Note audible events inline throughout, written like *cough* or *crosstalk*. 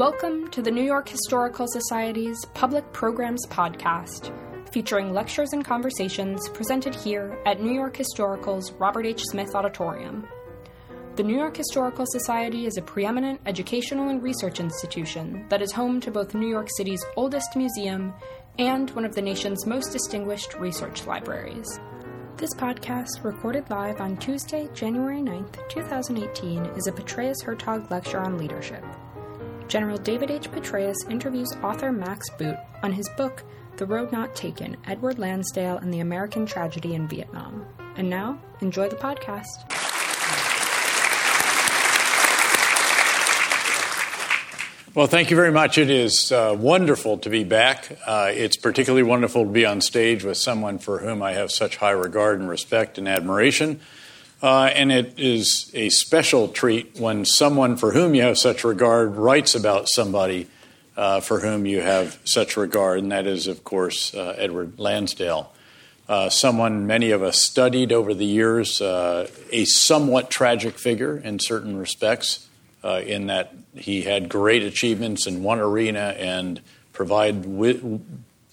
Welcome to the New York Historical Society's Public Programs Podcast, featuring lectures and conversations presented here at New York Historical's Robert H. Smith Auditorium. The New York Historical Society is a preeminent educational and research institution that is home to both New York City's oldest museum and one of the nation's most distinguished research libraries. This podcast, recorded live on Tuesday, January 9th, 2018, is a Petraeus Hertog lecture on leadership. General David H. Petraeus interviews author Max Boot on his book, The Road Not Taken Edward Lansdale and the American Tragedy in Vietnam. And now, enjoy the podcast. Well, thank you very much. It is uh, wonderful to be back. Uh, it's particularly wonderful to be on stage with someone for whom I have such high regard and respect and admiration. Uh, and it is a special treat when someone for whom you have such regard writes about somebody uh, for whom you have such regard, and that is, of course, uh, Edward Lansdale. Uh, someone many of us studied over the years, a somewhat tragic figure in certain respects uh, in that he had great achievements in one arena and provided wi-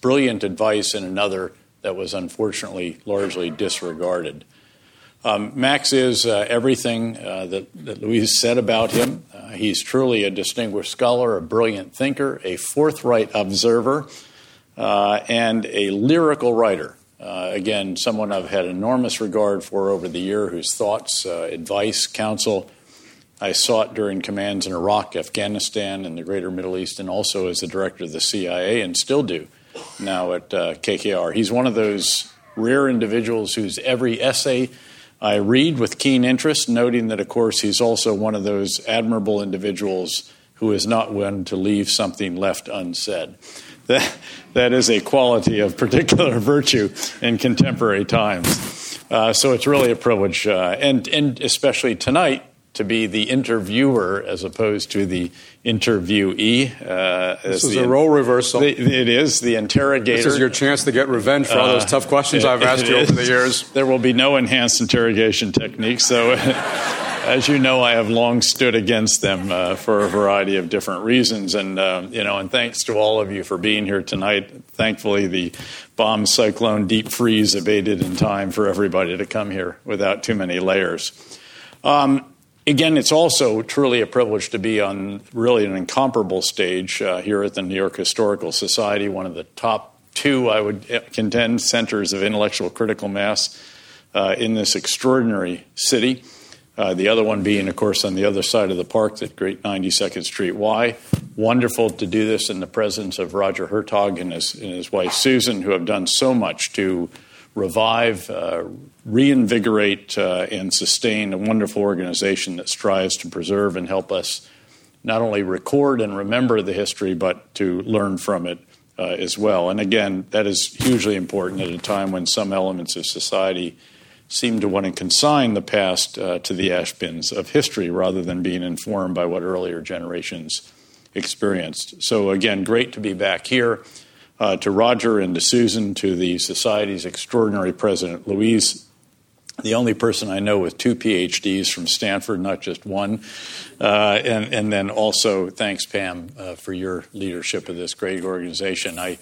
brilliant advice in another that was unfortunately largely disregarded. Um, Max is uh, everything uh, that, that, Louise said about him. Uh, he's truly a distinguished scholar, a brilliant thinker, a forthright observer, uh, and a lyrical writer. Uh, again, someone I've had enormous regard for over the year, whose thoughts, uh, advice, counsel I sought during commands in Iraq, Afghanistan, and the greater Middle East, and also as the director of the CIA, and still do now at KKR. He's one of those rare individuals whose every essay I read with keen interest, noting that, of course, he's also one of those admirable individuals who is not one to leave something left unsaid. That, that is a quality of particular *laughs* virtue in contemporary times. Uh, so it's really a privilege, uh, and, and especially tonight, to be the interviewer as opposed to the interviewee. Uh, this is the, a role reversal. The, it is the interrogator. This is your chance to get revenge for all those uh, tough questions uh, I've asked you over the years. There will be no enhanced interrogation techniques, so. *laughs* as you know, I have long stood against them uh, for a variety of different reasons, and uh, you know, and thanks to all of you for being here tonight. Thankfully, the bomb, cyclone, deep freeze abated in time for everybody to come here without too many layers. Um, again, it's also truly a privilege to be on really an incomparable stage uh, here at the New York Historical Society, one of the top two, I would uh, contend, centers of intellectual critical mass uh, in this extraordinary city. Uh, the other one being, of course, on the other side of the park at Great 92nd Street Y. Wonderful to do this in the presence of Roger Hertog and his, and his wife Susan, who have done so much to revive, uh, reinvigorate, uh, and sustain a wonderful organization that strives to preserve and help us not only record and remember the history, but to learn from it uh, as well. And again, that is hugely important at a time when some elements of society seem to want to consign the past uh, to the ash bins of history rather than being informed by what earlier generations experienced. So, again, great to be back here uh, to Roger and to Susan, to the Society's extraordinary president, Louise, the only person I know with two PhDs from Stanford, not just one. Uh, and, and, then also, thanks, Pam, uh, for your leadership of this great organization. I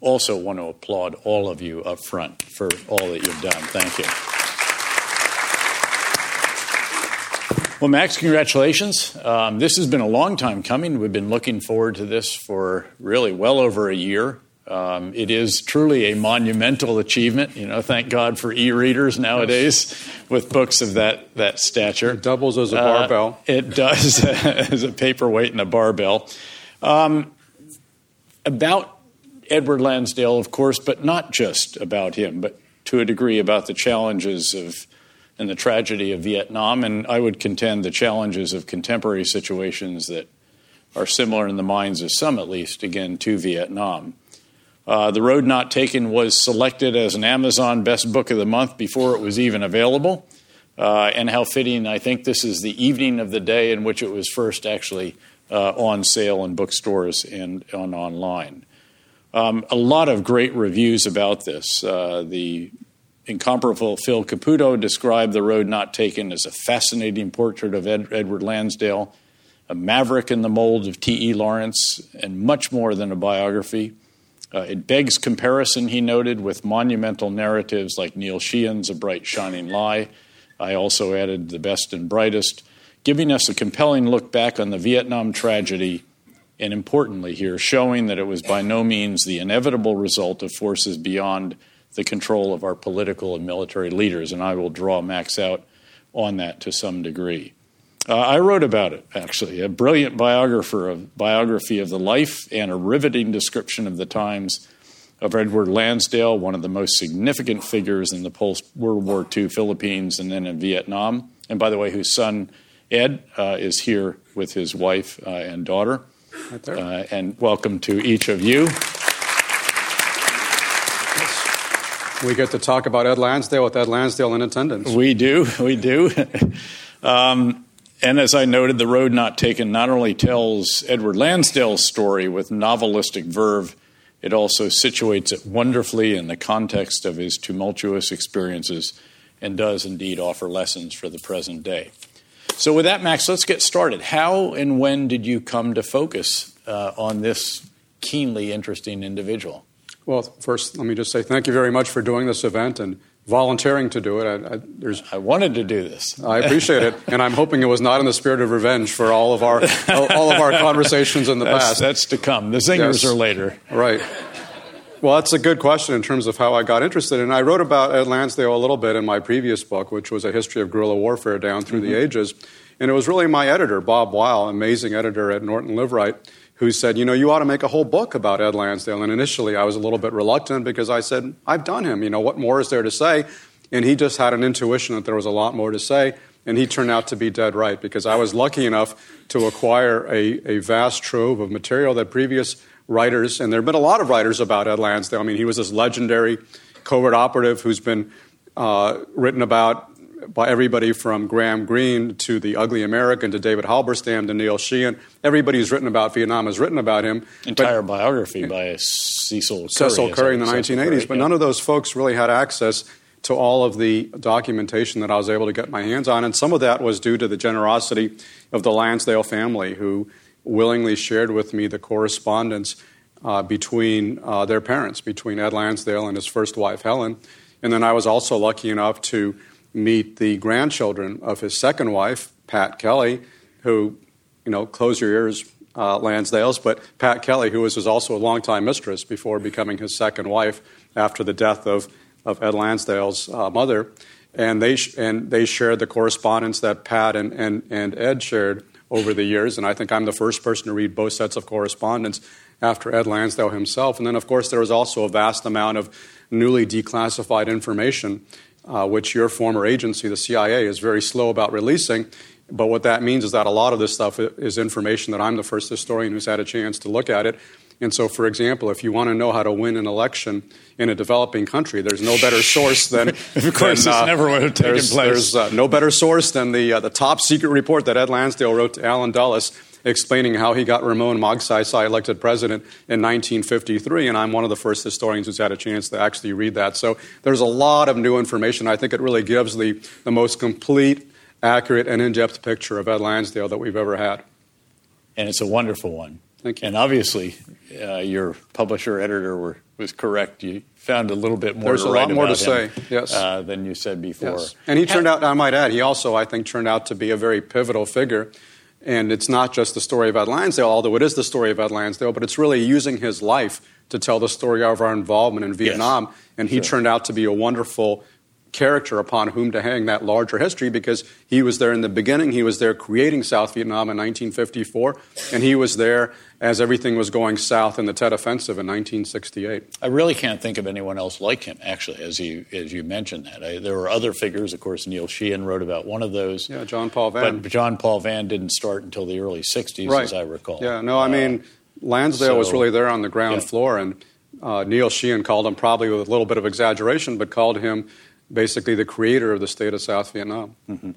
also want to applaud all of you up front for all that you've done. Thank you. Well, Max, congratulations. Um, this has been a long time coming. We've been looking forward to this for really well over a year. Um, it is truly a monumental achievement. You know, thank God for e-readers nowadays with books of that that stature. It doubles as a barbell. Uh, it does *laughs* as a paperweight and a barbell. Um, about Edward Lansdale, of course, but not just about him, but to a degree about the challenges of and the tragedy of Vietnam, and I would contend the challenges of contemporary situations that are similar in the minds of some, at least, again, to Vietnam. Uh, the Road Not Taken was selected as an Amazon Best Book of the Month before it was even available. Uh, and how fitting, I think this is the evening of the day in which it was first actually uh, on sale in bookstores and on online. Um, a lot of great reviews about this. Uh, the incomparable Phil Caputo described The Road Not Taken as a fascinating portrait of Ed- Edward Lansdale. a maverick in the mold of T.E. Lawrence, and much more than a biography. Uh, it begs comparison, he noted, with monumental narratives like Neil Sheehan's A Bright Shining Lie. I also added The Best and Brightest, giving us a compelling look back on the Vietnam tragedy, and importantly, here, showing that it was by no means the inevitable result of forces beyond the control of our political and military leaders. And I will draw Max out on that to some degree. Uh, I wrote about it, actually, a brilliant biographer of, biography of the life and a riveting description of the times of Edward Lansdale, one of the most significant figures in the post World War II Philippines and then in Vietnam. And by the way, whose son, Ed, uh, is here with his wife uh, and daughter. Right uh, and welcome to each of you. We get to talk about Ed Lansdale with Ed Lansdale in attendance. We do, we do. *laughs* um, and as I noted, The Road Not Taken not only tells Edward Lansdale's story with novelistic verve, it also situates it wonderfully in the context of his tumultuous experiences and does indeed offer lessons for the present day. So, with that, Max, let's get started. How and when did you come to focus uh, on this keenly interesting individual? Well, first, let me just say thank you very much for doing this event and volunteering to do it. I, I, there's, I wanted to do this. I appreciate it, and I'm hoping it was not in the spirit of revenge for all of our all of our conversations in the that's, past. That's to come. The zingers yes. are later. Right. Well, that's a good question in terms of how I got interested. And I wrote about Ed Lansdale a little bit in my previous book, which was a history of guerrilla warfare down through mm-hmm. the ages. And it was really my editor, Bob Weil, amazing editor at Norton Liveright, who said, You know, you ought to make a whole book about Ed Lansdale. And initially I was a little bit reluctant because I said, I've done him. You know, what more is there to say? And he just had an intuition that there was a lot more to say. And he turned out to be dead right because I was lucky enough to acquire a, a vast trove of material that previous writers, and there have been a lot of writers about Ed Lansdale. I mean, he was this legendary covert operative who's been uh, written about by everybody from Graham Greene to the Ugly American to David Halberstam to Neil Sheehan. Everybody who's written about Vietnam has written about him. Entire but, biography by Cecil Currey. Cecil Currey in the 1980s. But yeah. none of those folks really had access to all of the documentation that I was able to get my hands on. And some of that was due to the generosity of the Lansdale family, who willingly shared with me the correspondence uh, between uh, their parents, between Ed Lansdale and his first wife, Helen. And then I was also lucky enough to meet the grandchildren of his second wife, Pat Kelly, who, you know, close your ears, uh, Lansdale's, but Pat Kelly, who was, was also a longtime mistress before becoming his second wife after the death of, of Ed Lansdale's uh, mother. And they, sh- and they shared the correspondence that Pat and, and, and Ed shared over the years. And I think I'm the first person to read both sets of correspondence after Ed Lansdale himself. And then, of course, there was also a vast amount of newly declassified information uh, which your former agency, the CIA, is very slow about releasing. But what that means is that a lot of this stuff is information that I'm the first historian who's had a chance to look at it. And so, for example, if you want to know how to win an election in a developing country, there's no better source than. *laughs* of course, than, uh, never would have taken there's, place. There's uh, no better source than the, uh, the top secret report that Ed Lansdale wrote to Allen Dulles explaining how he got Ramon Magsaysay elected president in 1953, and I'm one of the first historians who's had a chance to actually read that. So there's a lot of new information. I think it really gives the, the most complete, accurate, and in depth picture of Ed Lansdale that we've ever had. And it's a wonderful one. Thank you. And obviously, uh, your publisher editor were, was correct. You found a little bit more There's to a lot more to say, yes. Uh, than you said before. Yes. And he turned out, I might add, he also, I think, turned out to be a very pivotal figure and it's not just the story of Ed Lansdale, although it is the story of Ed Lansdale, but it's really using his life to tell the story of our involvement in Vietnam. Yes. And he sure. turned out to be a wonderful character upon whom to hang that larger history because he was there in the beginning. He was there creating South Vietnam in 1954, and he was there as everything was going south in the Tet Offensive in 1968. I really can't think of anyone else like him, actually, as you, as you mentioned that. I, there were other figures. Of course, Neil Sheehan wrote about one of those. Yeah, John Paul Vann. But John Paul Vann didn't start until the early 60s, right. as I recall. Yeah, no, I mean, Lansdale so, was really there on the ground yeah. floor, and uh, Neil Sheehan called him, probably with a little bit of exaggeration, but called him basically the creator of the state of South Vietnam. Mm-hmm.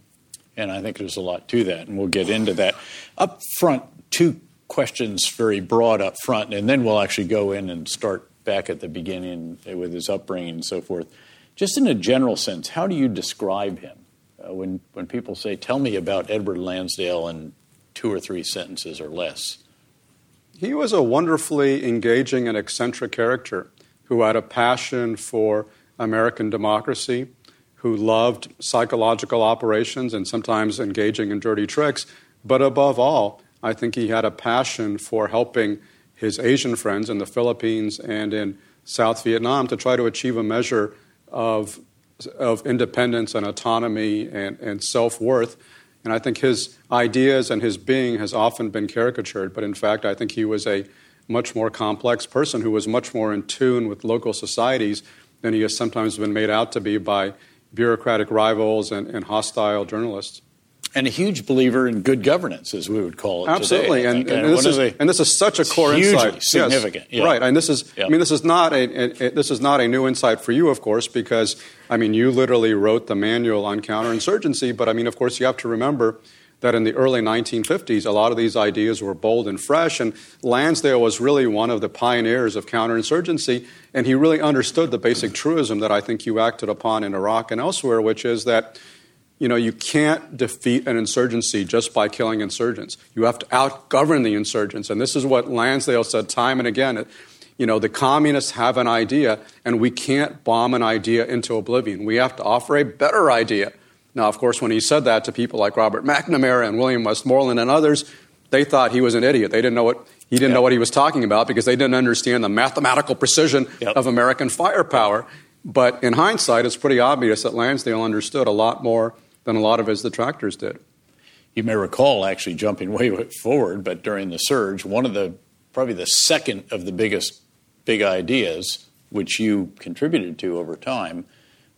And I think there's a lot to that, and we'll get into that. Up front, two questions very broad up front, and then we'll actually go in and start back at the beginning with his upbringing and so forth. Just in a general sense, how do you describe him? Uh, when, when people say, Tell me about Edward Lansdale in two or three sentences or less. He was a wonderfully engaging and eccentric character who had a passion for American democracy, who loved psychological operations and sometimes engaging in dirty tricks. But above all, I think he had a passion for helping his Asian friends in the Philippines and in South Vietnam to try to achieve a measure of, of independence and autonomy and, and self worth. And I think his ideas and his being has often been caricatured, but in fact, I think he was a much more complex person who was much more in tune with local societies than he has sometimes been made out to be by bureaucratic rivals and, and hostile journalists and a huge believer in good governance, as we would call it. Absolutely, today, and, and, and, this is, and, this is, such a core insight. Significant, yes. yeah. right? And this is, yeah. I mean, this is not a, a, this is not a new insight for you, of course, because I mean, you literally wrote the manual on counterinsurgency. But I mean, of course, you have to remember that in the early 1950s, a lot of these ideas were bold and fresh, and Lansdale was really one of the pioneers of counterinsurgency, and he really understood the basic truism that I think you acted upon in Iraq and elsewhere, which is that you know, you can't defeat an insurgency just by killing insurgents. You have to outgovern the insurgents. And this is what Lansdale said time and again. You know, the communists have an idea, and we can't bomb an idea into oblivion. We have to offer a better idea. Now, of course, when he said that to people like Robert McNamara and William Westmoreland and others, they thought he was an idiot. They didn't know what he didn't yep. know what he was talking about because they didn't understand the mathematical precision yep. of American firepower. But in hindsight, it's pretty obvious that Lansdale understood a lot more than a lot of his detractors did. You may recall, actually, jumping way forward, but during the surge, one of the probably the second of the biggest big ideas, which you contributed to over time,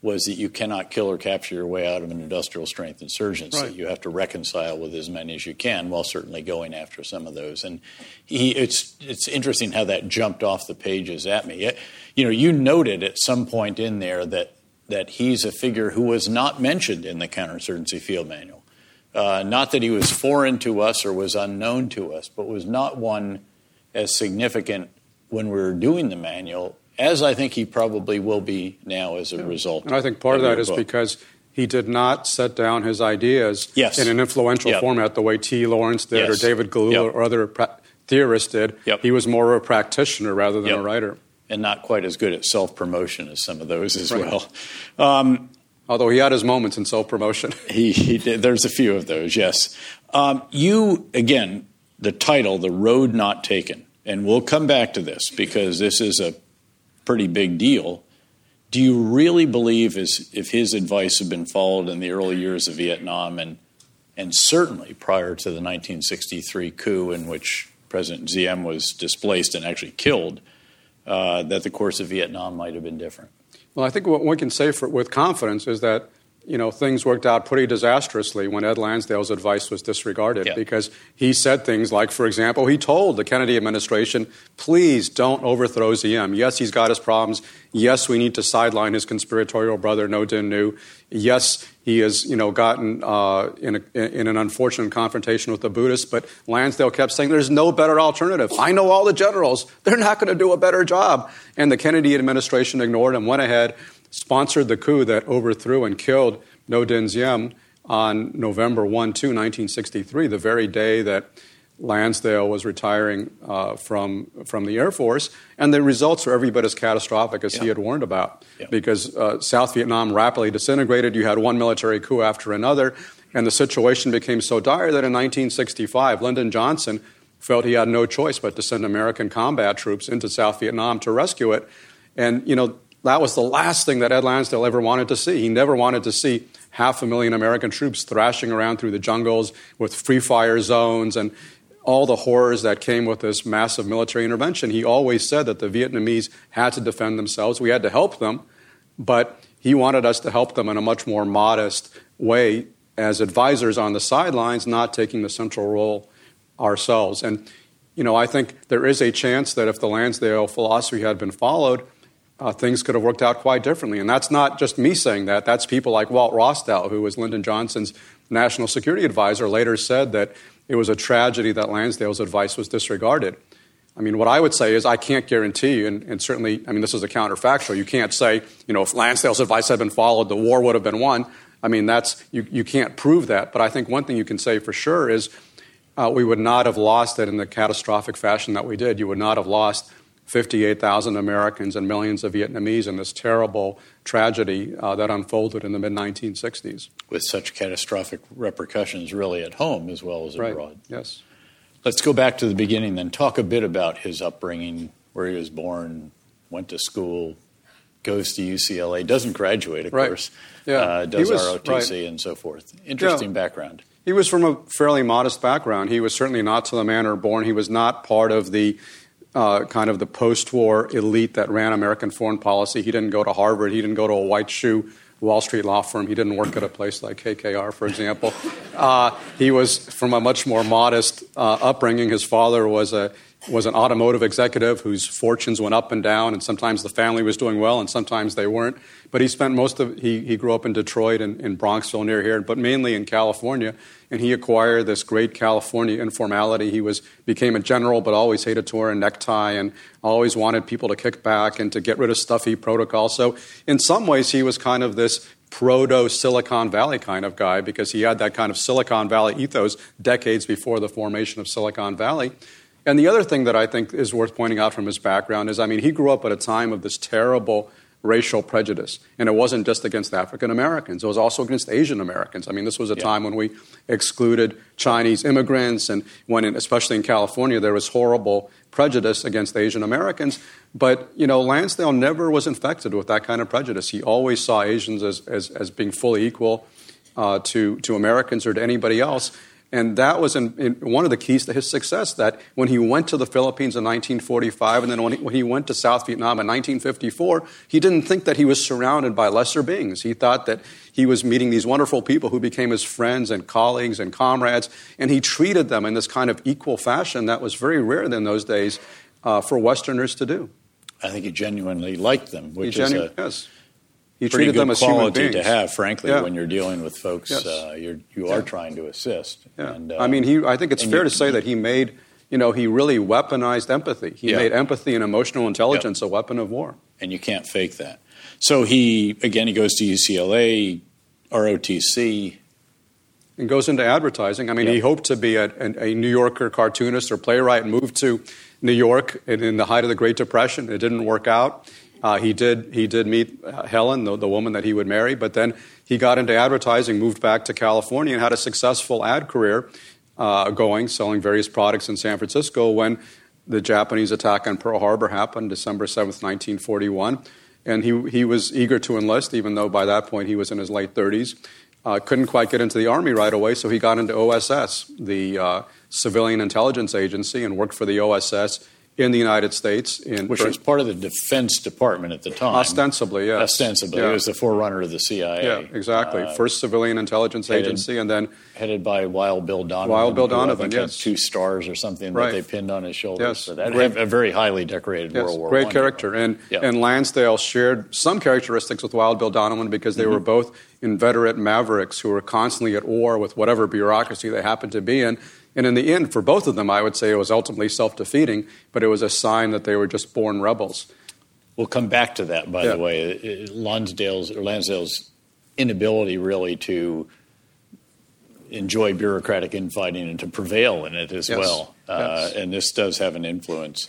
was that you cannot kill or capture your way out of an industrial strength insurgency. Right. You have to reconcile with as many as you can, while certainly going after some of those. And he, it's it's interesting how that jumped off the pages at me. You know, you noted at some point in there that that he's a figure who was not mentioned in the counterinsurgency field manual. Uh, not that he was foreign to us or was unknown to us, but was not one as significant when we were doing the manual as I think he probably will be now as a result. And I think part of, of that is book. because he did not set down his ideas yes. in an influential yep. format the way T. Lawrence did yes. or David Galula yep. or other pra- theorists did. Yep. He was more of a practitioner rather than a writer and not quite as good at self promotion as some of those as right. well. Um, Although he had his moments in self promotion. *laughs* he, he, did. There's a few of those, yes. Um, you, again, the title, The Road Not Taken, and we'll come back to this because this is a pretty big deal. Do you really believe as, if his advice had been followed in the early years of Vietnam and, and certainly prior to the 1963 coup in which President Diem was displaced and actually killed? uh, that the course of Vietnam might have been different? Well, I think what one can say for, with confidence is that you know things worked out pretty disastrously when Ed Lansdale's advice was disregarded yeah. because he said things like, for example, he told the Kennedy administration, "Please don't overthrow Diem. Yes, he's got his problems. Yes, we need to sideline his conspiratorial brother Ngo Dinh Nhu. Yes, he has, you know, gotten uh, in, a, in an unfortunate confrontation with the Buddhists, but Lansdale kept saying there's no better alternative. I know all the generals; they're not going to do a better job. And the Kennedy administration ignored him, went ahead, sponsored the coup that overthrew and killed Ngo Dinh Diem on November 1, 2, 1963, the very day that Lansdale was retiring uh, from, from the Air Force, and the results were every bit as catastrophic as yeah. he had warned about. Yeah. Because uh, South Vietnam rapidly disintegrated, you had one military coup after another, and the situation became so dire that in 1965, Lyndon Johnson felt he had no choice but to send American combat troops into South Vietnam to rescue it. And, you know, that was the last thing that Ed Lansdale ever wanted to see. He never wanted to see half a million American troops thrashing around through the jungles with free fire zones and all the horrors that came with this massive military intervention. He always said that the Vietnamese had to defend themselves. We had to help them, but he wanted us to help them in a much more modest way as advisors on the sidelines, not taking the central role ourselves. And, you know, I think there is a chance that if the Lansdale philosophy had been followed, uh, things could have worked out quite differently. And that's not just me saying that. That's people like Walt Rostow, who was Lyndon Johnson's national security advisor, later said that it was a tragedy that Lansdale's advice was disregarded. I mean, what I would say is I can't guarantee and, and, certainly, I mean, this is a counterfactual. You can't say, you know, if Lansdale's advice had been followed, the war would have been won. I mean, that's, you, you can't prove that. But I think one thing you can say for sure is uh, we would not have lost it in the catastrophic fashion that we did. You would not have lost 58,000 Americans and millions of Vietnamese in this terrible tragedy uh, that unfolded in the mid 1960s. With such catastrophic repercussions, really, at home as well as right. abroad. Yes. Let's go back to the beginning then. Talk a bit about his upbringing, where he was born, went to school, goes to UCLA, doesn't graduate, of right. course, yeah. uh, does was, ROTC right. and so forth. Interesting yeah. background. He was from a fairly modest background. He was certainly not to the manner born. He was not part of the uh, kind of the post-war elite that ran American foreign policy. He didn't go to Harvard. He didn't go to a white shoe Wall Street law firm. He didn't work at a place like KKR, for example. *laughs* Uh, he was from a much more modest uh, upbringing. His father was a was an automotive executive whose fortunes went up and down, and sometimes the family was doing well, and sometimes they weren't. But he spent most of he he grew up in Detroit and in Bronxville near here, but mainly in California and he acquired this great California informality. He was became a general, but always hated to wear a necktie and always wanted people to kick back and to get rid of stuffy protocol. So in some ways, he was kind of this proto Silicon Valley kind of guy because he had that kind of Silicon Valley ethos decades before the formation of Silicon Valley. And the other thing that I think is worth pointing out from his background is, I mean, he grew up at a time of this terrible racial prejudice. And it wasn't just against African Americans, it was also against Asian Americans. I mean, this was a yeah. time when we excluded Chinese immigrants, and when, in, especially in California, there was horrible prejudice against Asian Americans. But, you know, Lansdale never was infected with that kind of prejudice. He always saw Asians as, as, as being fully equal uh, to, to Americans or to anybody else. And that was in, in one of the keys to his success that when he went to the Philippines in 1945 and then when he, when he went to South Vietnam in 1954, he didn't think that he was surrounded by lesser beings. He thought that he was meeting these wonderful people who became his friends and colleagues and comrades, and he treated them in this kind of equal fashion that was very rare in those days uh, for Westerners to do. I think he genuinely liked them, which genu- is a, yes he pretty treated good them as quality to have, frankly, yeah. when you're dealing with folks yes. uh, you're, you are yeah. trying to assist. Yeah. And, uh, I mean, he, I think it's fair you, to say that he made, you know, he really weaponized empathy. He made empathy and emotional intelligence a weapon of war. And you can't fake that. So he, again, he goes to UCLA, ROTC. And goes into advertising. I mean, he hoped to be a, a, a New Yorker cartoonist or playwright, and moved to New York in, in the height of the Great Depression. It didn't work out. Uh, he did he did meet uh, Helen, the, the woman that he would marry, but then he got into advertising, moved back to California, and had a successful ad career uh, going, selling various products in San Francisco when the Japanese attack on Pearl Harbor happened, December 7th, 1941. And he, he was eager to enlist, even though by that point he was in his late 30s. Uh, couldn't quite get into the Army right away, so he got into OSS, the uh, Civilian Intelligence Agency, and worked for the OSS in the United States. In Which was part of the Defense Department at the time. Ostensibly, yes. Ostensibly. Yeah. It was the forerunner of the CIA. Yeah, exactly. Uh, First civilian intelligence headed, agency, and then. Headed by Wild Bill Donovan. Wild Bill Donovan, yes. Had two stars or something Right. that they pinned on his shoulders. Yes. But that Great- a very highly decorated Yes, World War great I character. hero. And, Yeah. and Lansdale shared some characteristics with Wild Bill Donovan because they Mm-hmm. were both inveterate mavericks who were constantly at war with whatever bureaucracy they happened to be in. And in the end, for both of them, I would say it was ultimately self defeating, but it was a sign that they were just born rebels. We'll come back to that, by Yeah. the way. It- Lonsdale's or Lansdale's inability really to enjoy bureaucratic infighting and to prevail in it as Yes. well. Uh, Yes. And this does have an influence.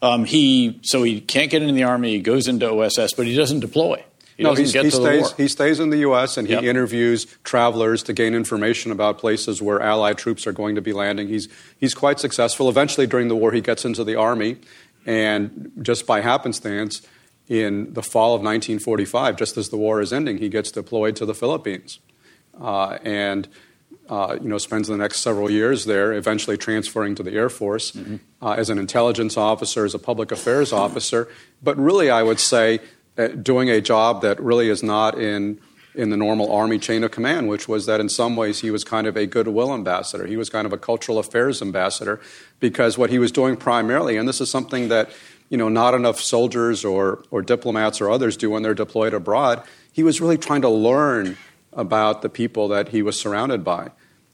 Um, he so he can't get into the army. He goes into OSS, but he doesn't deploy. He no, doesn't he's, get he stays. He stays in the U.S. and he Yep. interviews travelers to gain information about places where Allied troops are going to be landing. He's he's quite successful. Eventually, during the war, he gets into the army, and just by happenstance, in the fall of 1945, just as the war is ending, he gets deployed to the Philippines, uh, and. Uh, you know, spends the next several years there, eventually transferring to the Air Force uh, as an intelligence officer, as a public affairs officer. But really, I would say Uh, doing a job that really is not in in the normal Army chain of command, which was that in some ways he was kind of a goodwill ambassador. He was kind of a cultural affairs ambassador because what he was doing primarily, and this is something that you know not enough soldiers or or diplomats or others do when they're deployed abroad, he was really trying to learn about the people that he was surrounded by.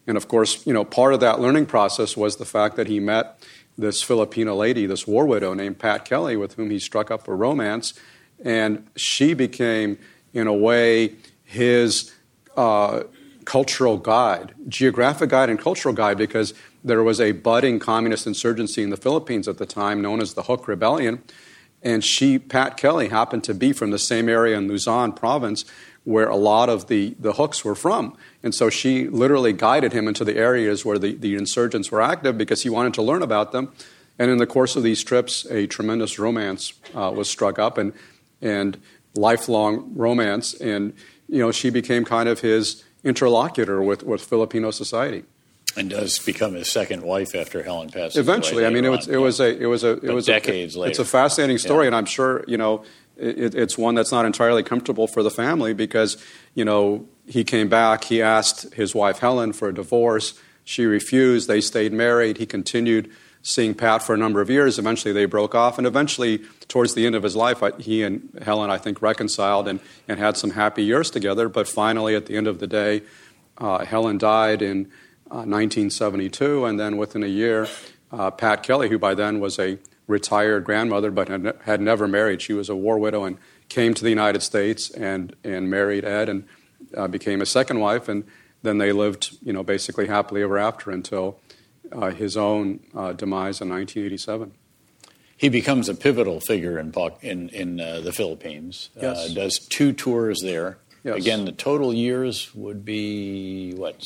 And of course, you know, part of that learning process was the fact that he met this Filipino lady, this war widow named Pat Kelly, with whom he struck up a romance. And she became, in a way, his uh, cultural guide, geographic guide, and cultural guide because there was a budding communist insurgency in the Philippines at the time known as the Huk Rebellion. And she, Pat Kelly, happened to be from the same area in Luzon province where a lot of the, the Huks were from. And so she literally guided him into the areas where the, the insurgents were active because he wanted to learn about them. And in the course of these trips, a tremendous romance uh, was struck up and, and lifelong romance. And, you know, she became kind of his interlocutor with, with Filipino society. And does become his second wife after Helen passes Eventually, away I mean, it was, it was a it was a it But was decades a, later. It's a fascinating story, Yeah. and I'm sure you know it, it's one that's not entirely comfortable for the family because you know he came back. He asked his wife Helen for a divorce. She refused. They stayed married. He continued seeing Pat for a number of years. Eventually, they broke off, and eventually, towards the end of his life, he and Helen, I think, reconciled and, and had some happy years together. But finally, at the end of the day, uh, Helen died in uh, 1972, and then within a year, uh, Pat Kelly, who by then was a retired grandmother but had, had never married, she was a war widow and came to the United States and, and married Ed and uh, became a second wife, and then they lived, you know, basically happily ever after until uh, his own uh, demise in 1987. He becomes a pivotal figure in in, in uh, the Philippines. Yes. Uh, does two tours there. Yes. Again, the total years would be what?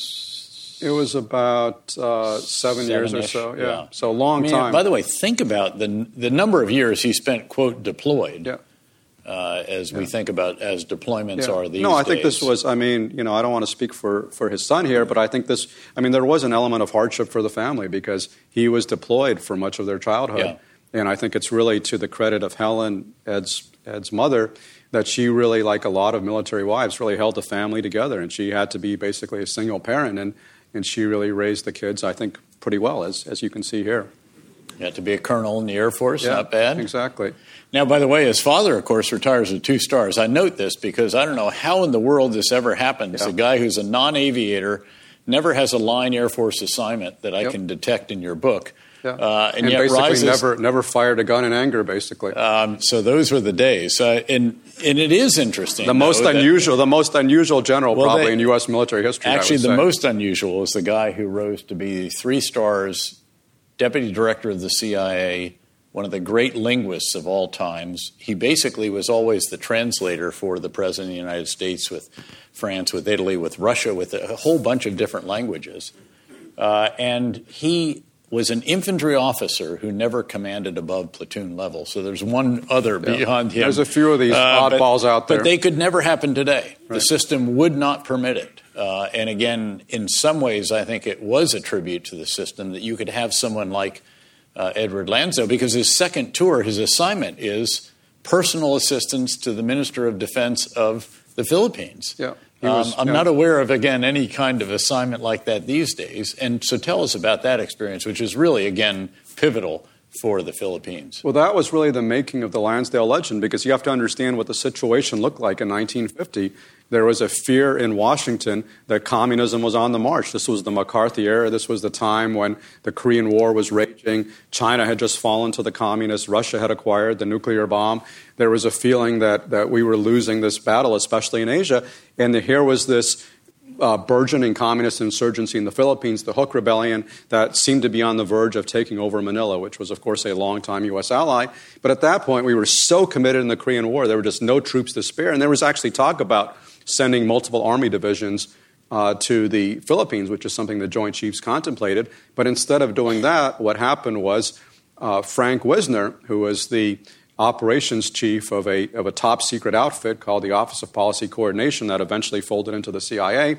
It was about uh, seven years or so, yeah. yeah. So a long I mean, time. By the way, think about the the number of years he spent quote deployed. yeah. Uh, as we think about as deployments Yeah. are these no, I think this was. I mean, you know, I don't want to speak for for his son here, but I think this. I mean, there was an element of hardship for the family because he was deployed for much of their childhood, Yeah. and I think it's really to the credit of Helen, Ed's Ed's mother, that she really, like a lot of military wives, really held the family together, and she had to be basically a single parent, and and she really raised the kids, I think, pretty well, as as you can see here. You have to be a colonel in the Air Force, Yeah, not bad. Exactly. Now, by the way, his father, of course, retires with two stars. I note this because I don't know how in the world this ever happens. Yeah. A guy who's a non aviator never has a line Air Force assignment that I Yep. can detect in your book. Yeah. Uh, and, and yet basically rises, never never fired a gun in anger, basically. Um, so those were the days. Uh, and, and it is interesting. The most though, that- unusual, the most unusual general Well, probably they- in U.S. military history. I Actually, the say. most unusual is the guy who rose to be three stars deputy director of the CIA, one of the great linguists of all times. He basically was always the translator for the president of the United States with France, with Italy, with Russia, with a whole bunch of different languages. Uh, and he was an infantry officer who never commanded above platoon level. So there's one other beyond him. There's a few of these Uh, oddballs out there. But they could never happen today. The system would not permit it. Uh, and again, in some ways, I think it was a tribute to the system that you could have someone like uh, Edward Lansdale, because his second tour, his assignment is personal assistance to the Minister of Defense of the Philippines. Yeah, he Um, I'm yeah. not aware of, again, any kind of assignment like that these days. And so tell us about that experience, which is really, again, pivotal for the Philippines. Well, that was really the making of the Lansdale legend because you have to understand what the situation looked like in 1950. There was a fear in Washington that communism was on the march. This was the McCarthy era. This was the time when the Korean War was raging. China had just fallen to the communists. Russia had acquired the nuclear bomb. There was a feeling that, that we were losing this battle, especially in Asia. And here was this uh, burgeoning communist insurgency in the Philippines, the Huk Rebellion, that seemed to be on the verge of taking over Manila, which was, of course, a longtime U.S. ally. But at that point, we were so committed in the Korean War, there were just no troops to spare. And there was actually talk about sending multiple army divisions uh, to the Philippines, which is something the Joint Chiefs contemplated. But instead of doing that, what happened was uh, Frank Wisner, who was the operations chief of a, of a top secret outfit called the Office of Policy Coordination that eventually folded into the CIA.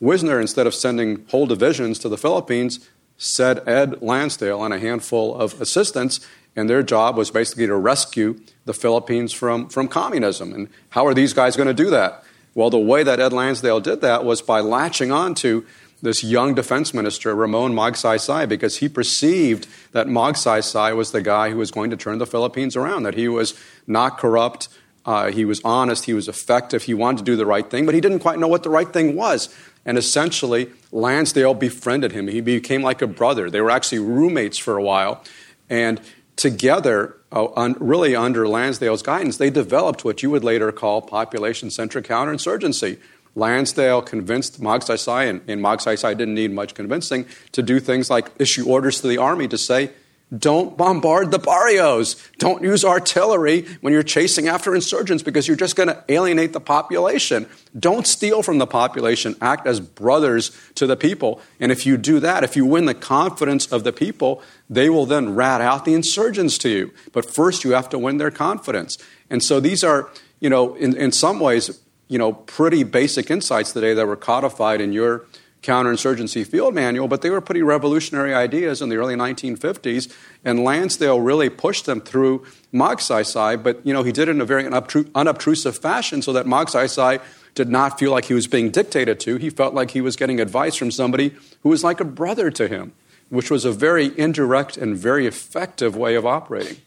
Wisner, instead of sending whole divisions to the Philippines, said Ed Lansdale and a handful of assistants, and their job was basically to rescue the Philippines from, from communism. And how are these guys going to do that? Well, the way that Ed Lansdale did that was by latching on to this young defense minister, Ramon Magsaysay, because he perceived that Magsaysay was the guy who was going to turn the Philippines around, that he was not corrupt, uh, he was honest, he was effective, he wanted to do the right thing, but he didn't quite know what the right thing was. And essentially, Lansdale befriended him. He became like a brother. They were actually roommates for a while. And together, uh, un, really under Lansdale's guidance, they developed what you would later call population centric counterinsurgency. Lansdale convinced Magsaysay, and, and Magsaysay didn't need much convincing, to do things like issue orders to the army to say, don't bombard the barrios. Don't use artillery when you're chasing after insurgents because you're just going to alienate the population. Don't steal from the population. Act as brothers to the people. And if you do that, if you win the confidence of the people, they will then rat out the insurgents to you. But first, you have to win their confidence. And so these are, you know, in, in some ways, you know, pretty basic insights today that were codified in your counterinsurgency field manual, but they were pretty revolutionary ideas in the early 1950s, and Lansdale really pushed them through Magsaysay, but you know, he did it in a very unobtrusive fashion so that Magsaysay did not feel like he was being dictated to. He felt like he was getting advice from somebody who was like a brother to him, which was a very indirect and very effective way of operating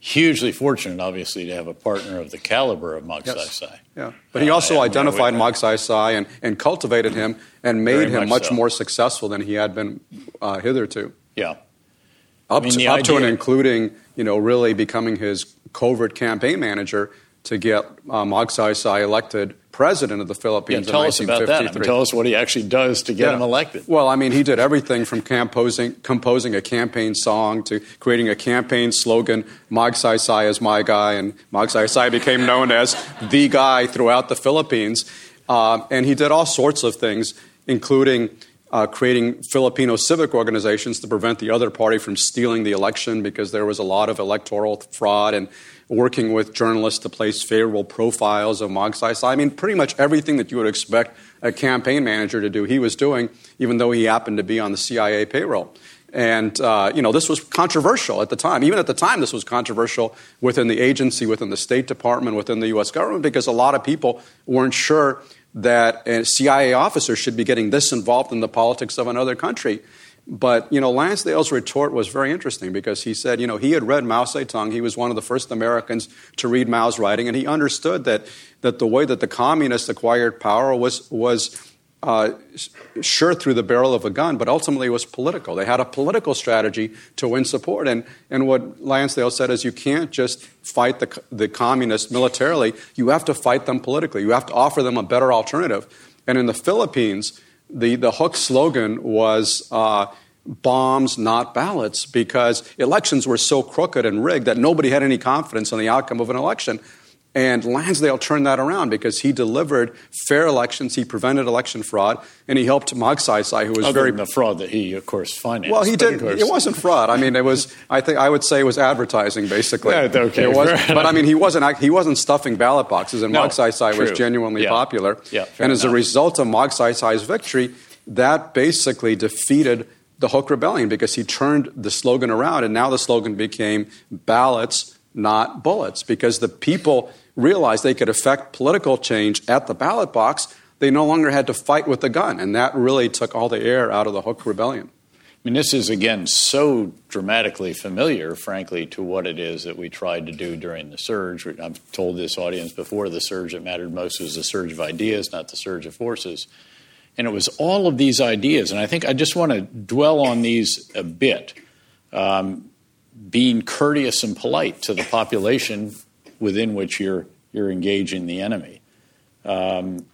hugely fortunate, obviously, to have a partner of the caliber of Magsaysay. Yes. Yeah, but he also uh, identified Magsaysay and, and cultivated him and made him much, much so. more successful than he had been uh, hitherto. Yeah, up, I mean, to, up to and including, you know, really becoming his covert campaign manager to get uh, Magsaysay elected president of the Philippines yeah, tell us about that. I mean, tell us what he actually does to get yeah. him elected. Well, I mean, he did everything from composing, composing a campaign song to creating a campaign slogan, Magsaysay is my guy, and Magsaysay became known as the guy throughout the Philippines. Uh, and he did all sorts of things, including uh, creating Filipino civic organizations to prevent the other party from stealing the election because there was a lot of electoral fraud and working with journalists to place favorable profiles of Magsaysay. I mean, pretty much everything that you would expect a campaign manager to do, he was doing, even though he happened to be on the CIA payroll. And, uh, you know, this was controversial at the time. Even at the time, this was controversial within the agency, within the State Department, within the U.S. government, because a lot of people weren't sure that a CIA officer should be getting this involved in the politics of another country. But, you know, Lansdale's retort was very interesting because he said, you know, he had read Mao Zedong. He was one of the first Americans to read Mao's writing, and he understood that, that the way that the communists acquired power was, was uh, sure through the barrel of a gun, but ultimately it was political. They had a political strategy to win support. And, and what Lansdale said is you can't just fight the, the communists militarily, you have to fight them politically. You have to offer them a better alternative. And in the Philippines, the, the Huk slogan was uh, bombs, not ballots, because elections were so crooked and rigged that nobody had any confidence in the outcome of an election. And Lansdale turned that around because he delivered fair elections, he prevented election fraud, and he helped Magsaysay, who was Other very the fraud that he, of course, financed. Well, he did. It wasn't fraud. I mean, it was. I think I would say it was advertising, basically. Yeah, okay. It was, but I mean, he wasn't. He wasn't stuffing ballot boxes, and no, Magsaysay was genuinely yeah. popular. Yeah, and as enough. a result of Magsaysay's victory, that basically defeated the Huk Rebellion because he turned the slogan around, and now the slogan became ballots, not bullets, because the people realized they could affect political change at the ballot box, they no longer had to fight with the gun. And that really took all the air out of the Huk Rebellion. I mean, this is again so dramatically familiar, frankly, to what it is that we tried to do during the surge. I've told this audience before the surge that mattered most was the surge of ideas, not the surge of forces. And it was all of these ideas. And I think I just want to dwell on these a bit. Um, being courteous and polite to the population within which you're you're engaging the enemy. Um,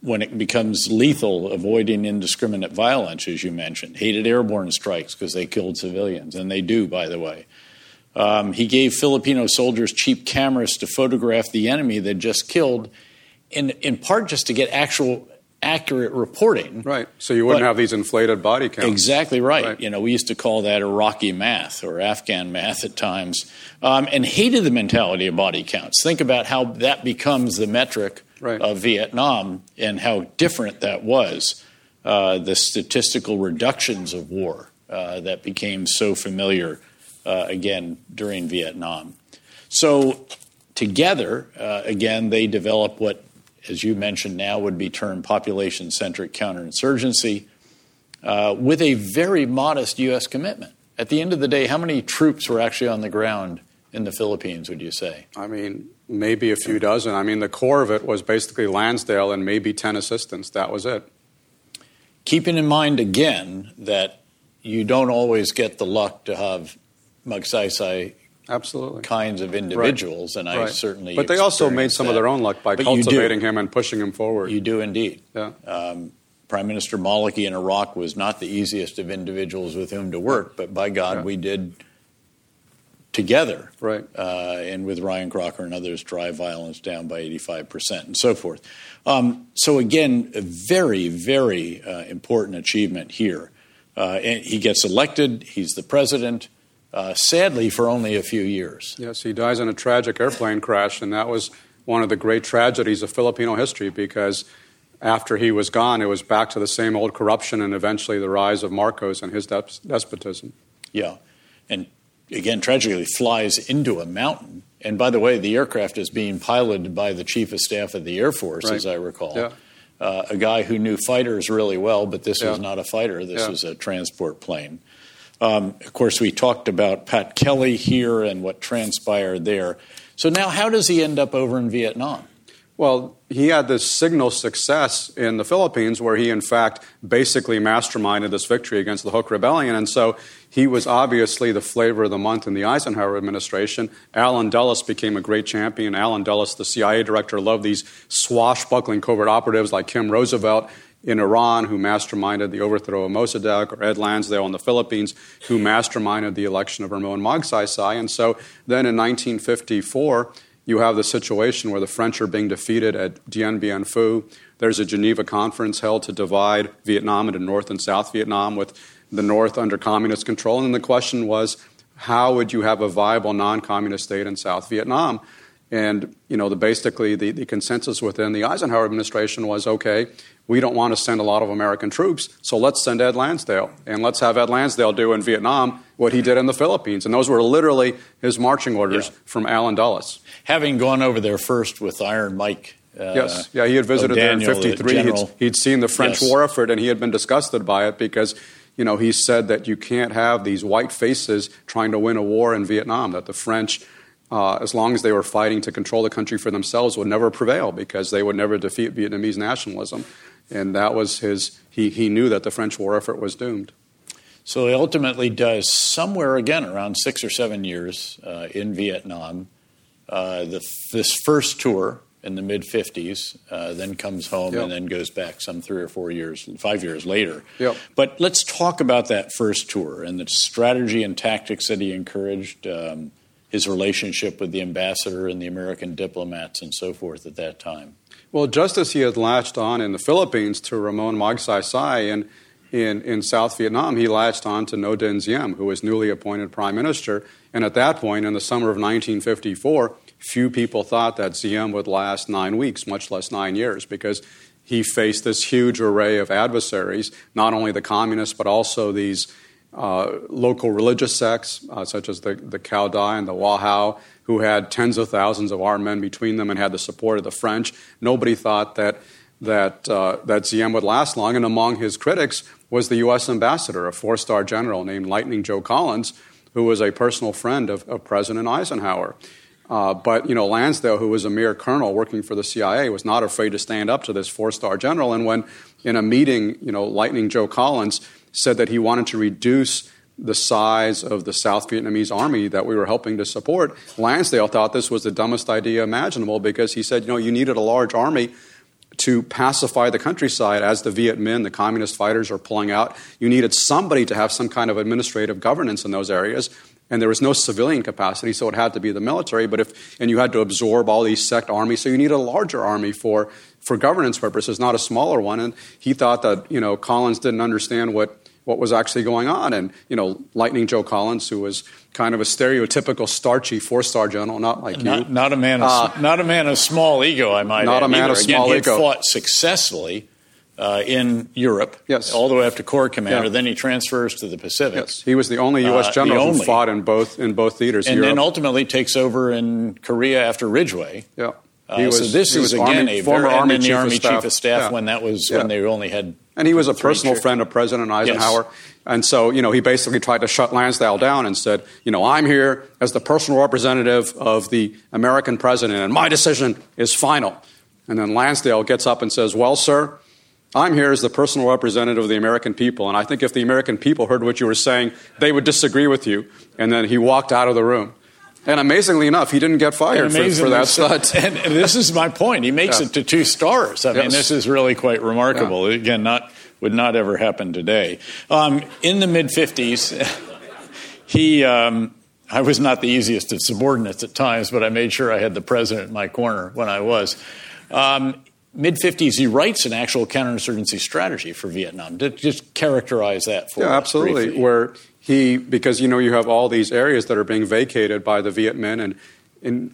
when it becomes lethal, avoiding indiscriminate violence, as you mentioned, hated airborne strikes because they killed civilians, and they do, by the way. Um, he gave Filipino soldiers cheap cameras to photograph the enemy they just killed, in, in part just to get actual accurate reporting. Right. So you wouldn't but have these inflated body counts. Exactly right. right. You know, we used to call that Iraqi math or Afghan math at times, um, and hated the mentality of body counts. Think about how that becomes the metric right. of Vietnam and how different that was. Uh, the statistical reductions of war uh, that became so familiar uh, again during Vietnam. So together, uh, again, they develop what as you mentioned now, would be termed population centric counterinsurgency, uh, with a very modest U.S. commitment. At the end of the day, how many troops were actually on the ground in the Philippines, would you say? I mean, maybe a few dozen. I mean, the core of it was basically Lansdale and maybe 10 assistants. That was it. Keeping in mind again that you don't always get the luck to have Magsaysay absolutely kinds of individuals, right. and I right. certainly. But they also made some that. of their own luck by but cultivating him and pushing him forward. You do indeed. Yeah. Um, Prime Minister Maliki in Iraq was not the easiest of individuals with whom to work, but by God, yeah. we did together, right? Uh, and with Ryan Crocker and others, drive violence down by 85 percent, and so forth. Um, so again, a very, very uh, important achievement here. Uh, he gets elected. He's the president. Uh, sadly, for only a few years. Yes, he dies in a tragic airplane crash, and that was one of the great tragedies of Filipino history because after he was gone, it was back to the same old corruption and eventually the rise of Marcos and his despotism. Yeah. And again, tragically, flies into a mountain. And by the way, the aircraft is being piloted by the chief of staff of the Air Force, right. as I recall. Yeah. Uh, a guy who knew fighters really well, but this yeah. was not a fighter. This yeah. was a transport plane. Um, of course, we talked about Pat Kelly here and what transpired there. So now, how does he end up over in Vietnam? Well, he had this signal success in the Philippines where he, in fact, basically masterminded this victory against the Huk Rebellion. And so he was obviously the flavor of the month in the Eisenhower administration. Allen Dulles became a great champion. Allen Dulles, the CIA director, loved these swashbuckling covert operatives like Kim Roosevelt in Iran, who masterminded the overthrow of Mossadegh, or Ed Lansdale in the Philippines, who masterminded the election of Ramon Magsaysay. And so then in 1954, you have the situation where the French are being defeated at Dien Bien Phu. There's a Geneva conference held to divide Vietnam into North and South Vietnam with the North under communist control. And the question was, how would you have a viable non communist state in South Vietnam? And you know, the, basically the, the consensus within the Eisenhower administration was okay, we don't want to send a lot of American troops, so let's send Ed Lansdale. And let's have Ed Lansdale do in Vietnam what he did in the Philippines. And those were literally his marching orders yeah. from Allen Dulles. Having gone over there first with Iron Mike. Uh, yes, yeah, he had visited there in 53. He'd, he'd, seen the French yes. war effort and he had been disgusted by it because you know, he said that you can't have these white faces trying to win a war in Vietnam, that the French uh, as long as they were fighting to control the country for themselves, would never prevail because they would never defeat Vietnamese nationalism. And that was his, he, he knew that the French war effort was doomed. So he ultimately does somewhere again around six or seven years uh, in Vietnam. Uh, the, this first tour in the mid 50s, uh, then comes home yep. and then goes back some three or four years, five years later. Yep. But let's talk about that first tour and the strategy and tactics that he encouraged. Um, his relationship with the ambassador and the American diplomats and so forth at that time? Well, just as he had latched on in the Philippines to Ramon Magsaysay and in, in South Vietnam, he latched on to Ngo Dinh Diem, who was newly appointed prime minister. And at that point, in the summer of 1954, few people thought that Diem would last nine weeks, much less nine years, because he faced this huge array of adversaries, not only the communists, but also these uh, local religious sects, uh, such as the, the Cao and the Hoa Hao, who had tens of thousands of armed men between them and had the support of the French. Nobody thought that, that, uh, that Diem would last long. And among his critics was the U.S. ambassador, a four star general named Lightning Joe Collins, who was a personal friend of, of President Eisenhower. Uh, but you know, Lansdale, who was a mere colonel working for the CIA, was not afraid to stand up to this four-star general. And when in a meeting, you know, Lightning Joe Collins said that he wanted to reduce the size of the South Vietnamese army that we were helping to support, Lansdale thought this was the dumbest idea imaginable because he said, you know, you needed a large army to pacify the countryside as the Viet Minh, the communist fighters, are pulling out. You needed somebody to have some kind of administrative governance in those areas. And there was no civilian capacity, so it had to be the military. But if and you had to absorb all these sect armies, so you needed a larger army for for governance purposes, not a smaller one. And he thought that you know Collins didn't understand what what was actually going on. And, you know, Lightning Joe Collins, who was kind of a stereotypical starchy four-star general, not like not, you. Not a man of, uh, not a man of small ego, I might not add. a man either. of small Again, ego. He fought successfully uh, in Europe, yes. all the way up to corps commander. Yeah. Then he transfers to the Pacific. Yes, he was the only U.S. Uh, general only. who fought in both in both theaters. and Europe. then ultimately takes over in Korea after Ridgway. yeah. Uh, He was, so this is was again Army, a former very, Army, and then the chief, Army of staff. chief of staff Yeah. when that was Yeah. when they only had And he was a personal friend of President Eisenhower. And so, you know, he basically tried to shut Lansdale down and said, you know, I'm here as the personal representative of the American president, and my decision is final. And then Lansdale gets up and says, well, sir, I'm here as the personal representative of the American people. And I think if the American people heard what you were saying, they would disagree with you. And then he walked out of the room. And amazingly enough, he didn't get fired for, for, that stunt. *laughs* And, and, this is my point. He makes yeah. it to two stars. I yes. mean, this is really quite remarkable. Yeah. Again, not would not ever happen today. Um, in the mid 50s, *laughs* he. Um, I was not the easiest of subordinates at times, but I made sure I had the president in my corner when I was. Um, mid 50s, he writes an actual counterinsurgency strategy for Vietnam. Just characterize that for yeah, absolutely. Briefly. Where he, because you know, you have all these areas that are being vacated by the Viet Minh, and,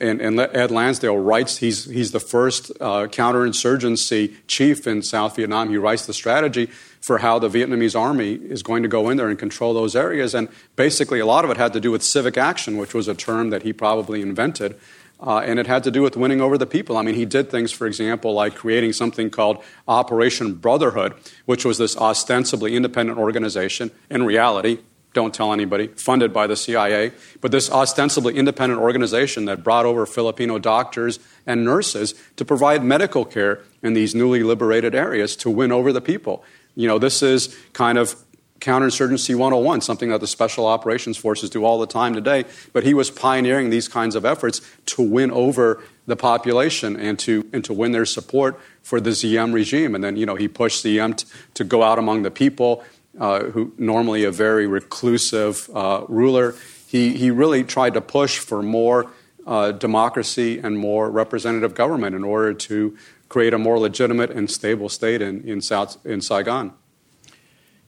and, and Ed Lansdale writes, he's, he's the first uh, counterinsurgency chief in South Vietnam. He writes the strategy for how the Vietnamese army is going to go in there and control those areas. And basically, a lot of it had to do with civic action, which was a term that he probably invented. Uh, and it had to do with winning over the people. I mean, he did things, for example, like creating something called Operation Brotherhood, which was this ostensibly independent organization. In reality, don't tell anybody, funded by the CIA, but this ostensibly independent organization that brought over Filipino doctors and nurses to provide medical care in these newly liberated areas to win over the people. You know, this is kind of counterinsurgency 101, something that the special operations forces do all the time today. But he was pioneering these kinds of efforts to win over the population and to, and to win their support for the Diem regime. And then, you know, he pushed t- to go out among the people, who normally a very reclusive uh, ruler. He, he really tried to push for more uh, democracy and more representative government in order to create a more legitimate and stable state in, in, South, in Saigon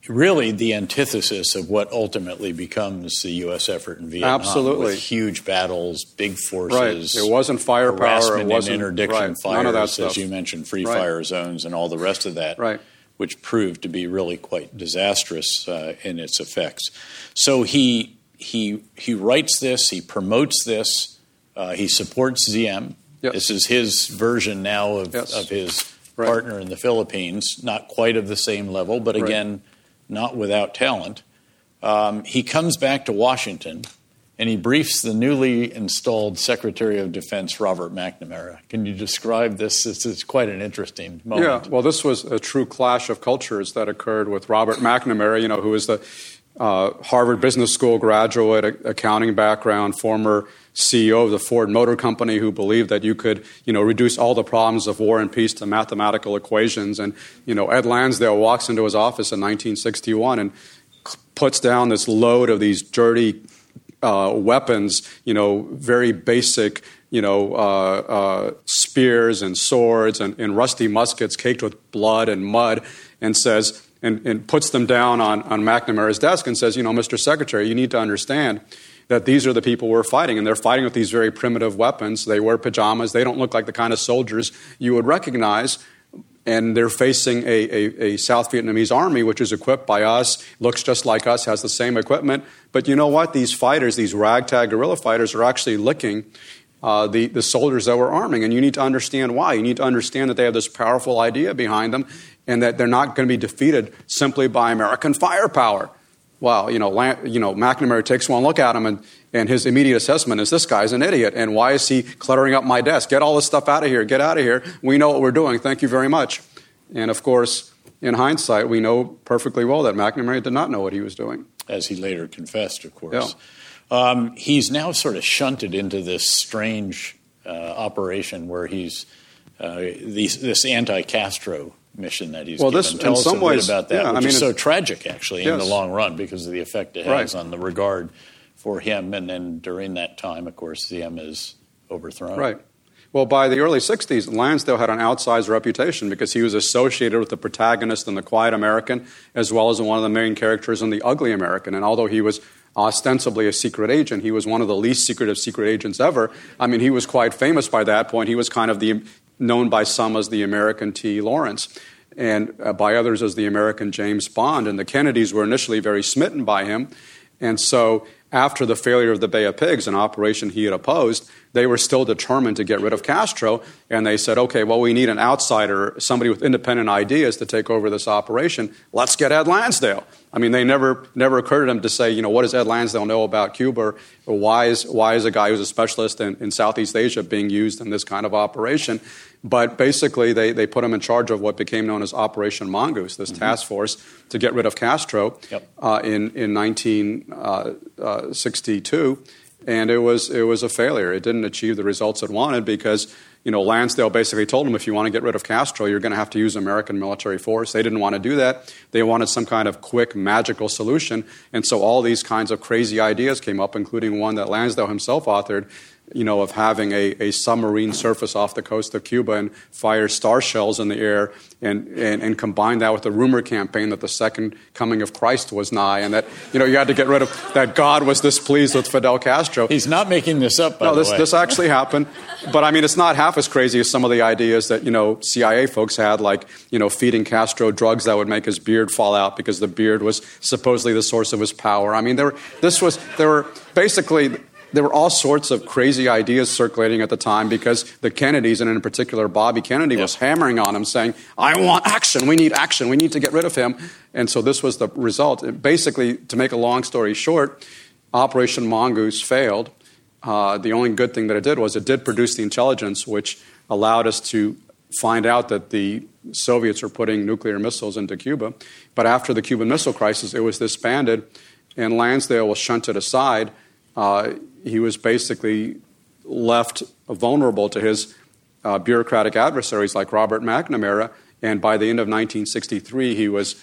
really the antithesis of what ultimately becomes the U.S. effort in Vietnam. Absolutely, with huge battles, big forces. Right. It wasn't firepower. It wasn't interdiction right. fires, as you mentioned, free right. fire zones, and all the rest of that. Right. Which proved to be really quite disastrous uh, in its effects. So he he he writes this. He promotes this. Uh, he supports Diem. This is his version now of, yes. of his partner in the Philippines. Not quite of the same level, but again not without talent. Um, he comes back to Washington and he briefs the newly installed Secretary of Defense, Robert McNamara. Can you describe this? This is quite an interesting moment. Yeah, well, this was a true clash of cultures that occurred with Robert McNamara, you know, who is the uh, Harvard Business School graduate, accounting background, former CEO of the Ford Motor Company, who believed that you could, you know, reduce all the problems of war and peace to mathematical equations. And you know, Ed Lansdale walks into his office in 1961 and puts down this load of these dirty uh, weapons, you know, very basic, you know, uh, uh, spears and swords and, and rusty muskets caked with blood and mud, and says and, and puts them down on, on McNamara's desk and says, you know, Mr. Secretary, you need to understand that these are the people we're fighting, and they're fighting with these very primitive weapons. They wear pajamas. They don't look like the kind of soldiers you would recognize. And they're facing a, a, a, South Vietnamese army, which is equipped by us, looks just like us, has the same equipment. But you know what? These fighters, these ragtag guerrilla fighters, are actually licking uh, the, the soldiers that we're arming. And you need to understand why. You need to understand that they have this powerful idea behind them and that they're not going to be defeated simply by American firepower. Well, you know, you know, McNamara takes one look at him, and, and his immediate assessment is this guy's an idiot. And why is he cluttering up my desk? Get all this stuff out of here. Get out of here. We know what we're doing. Thank you very much. And of course, in hindsight, we know perfectly well that McNamara did not know what he was doing. As he later confessed, of course. Yeah. Um, he's now sort of shunted into this strange uh, operation where he's uh, these, this anti Castro mission that he's well, given. This, Tell in us some a ways, bit about that, yeah, which I mean, is so tragic, actually, yes. in the long run because of the effect it has right. on the regard for him. And then during that time, of course, Diem is overthrown. Right. Well, by the early 60s, Lansdale had an outsized reputation because he was associated with the protagonist in The Quiet American, as well as one of the main characters in The Ugly American. And although he was ostensibly a secret agent, he was one of the least secretive secret agents ever. I mean, he was quite famous by that point. He was kind of the known by some as the American T. Lawrence and uh, by others as the American James Bond. And the Kennedys were initially very smitten by him. And so, after the failure of the Bay of Pigs, an operation he had opposed, they were still determined to get rid of Castro. And they said, okay, well, we need an outsider, somebody with independent ideas to take over this operation. Let's get Ed Lansdale. I mean, they never, never occurred to them to say, you know, what does Ed Lansdale know about Cuba? Or why is, why is a guy who's a specialist in, in Southeast Asia being used in this kind of operation? But basically, they, they put him in charge of what became known as Operation Mongoose, this mm-hmm. task force to get rid of Castro yep. uh, in, in 1962. And it was it was a failure. It didn't achieve the results it wanted because you know Lansdale basically told him if you want to get rid of Castro, you're going to have to use American military force. They didn't want to do that. They wanted some kind of quick magical solution, and so all these kinds of crazy ideas came up, including one that Lansdale himself authored you know, of having a, a submarine surface off the coast of Cuba and fire star shells in the air and, and, and combine that with the rumor campaign that the second coming of Christ was nigh and that, you know, you had to get rid of, that God was displeased with Fidel Castro. He's not making this up, by no, this, way. this actually happened. But I mean, it's not half as crazy as some of the ideas that, you know, CIA folks had, like, you know, feeding Castro drugs that would make his beard fall out because the beard was supposedly the source of his power. I mean, there this was, there were basically, there were all sorts of crazy ideas circulating at the time because the Kennedys, and in particular Bobby Kennedy, was hammering on him, saying, I want action. We need action. We need to get rid of him. And so this was the result. Basically, to make a long story short, Operation Mongoose failed. Uh, the only good thing that it did was it did produce the intelligence which allowed us to find out that the Soviets were putting nuclear missiles into Cuba. But after the Cuban Missile Crisis, it was disbanded, and Lansdale was shunted aside. Uh, he was basically left vulnerable to his uh, bureaucratic adversaries like Robert McNamara. And by the end of 1963, he was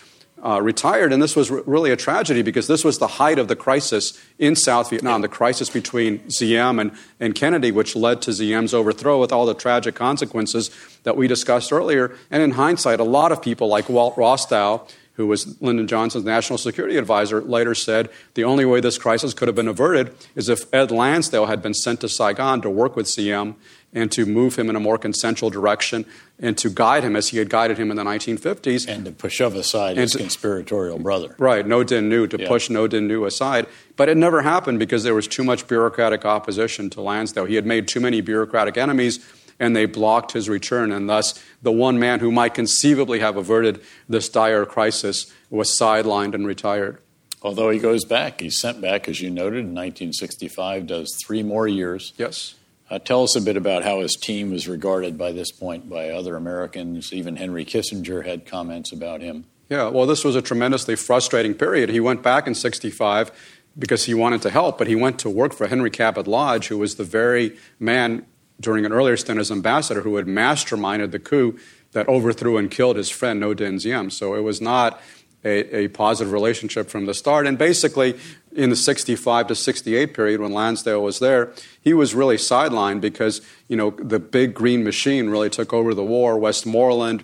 uh, retired. And this was r- really a tragedy because this was the height of the crisis in South Vietnam, the crisis between Diem and, and Kennedy, which led to Diem's overthrow with all the tragic consequences that we discussed earlier. And in hindsight, a lot of people like Walt Rostow who was Lyndon Johnson's national security advisor, later said the only way this crisis could have been averted is if Ed Lansdale had been sent to Saigon to work with Diem and to move him in a more consensual direction and to guide him as he had guided him in the 1950s. And to push aside his to, conspiratorial brother. Right, Ngo Dinh Nhu, to yeah. push Ngo Dinh Nhu aside. But it never happened because there was too much bureaucratic opposition to Lansdale. He had made too many bureaucratic enemies and they blocked his return. And thus, the one man who might conceivably have averted this dire crisis was sidelined and retired. Although he goes back, he's sent back, as you noted, in 1965, does three more years. Yes. Uh, tell us a bit about how his team was regarded by this point by other Americans. Even Henry Kissinger had comments about him. Yeah, well, this was a tremendously frustrating period. He went back in 65 because he wanted to help, but he went to work for Henry Cabot Lodge, who was the very man during an earlier stint as ambassador who had masterminded the coup that overthrew and killed his friend Ngo Diem. So it was not a, a, positive relationship from the start. And basically, in the 65 to 68 period when Lansdale was there, he was really sidelined because, you know, the big green machine really took over the war. Westmoreland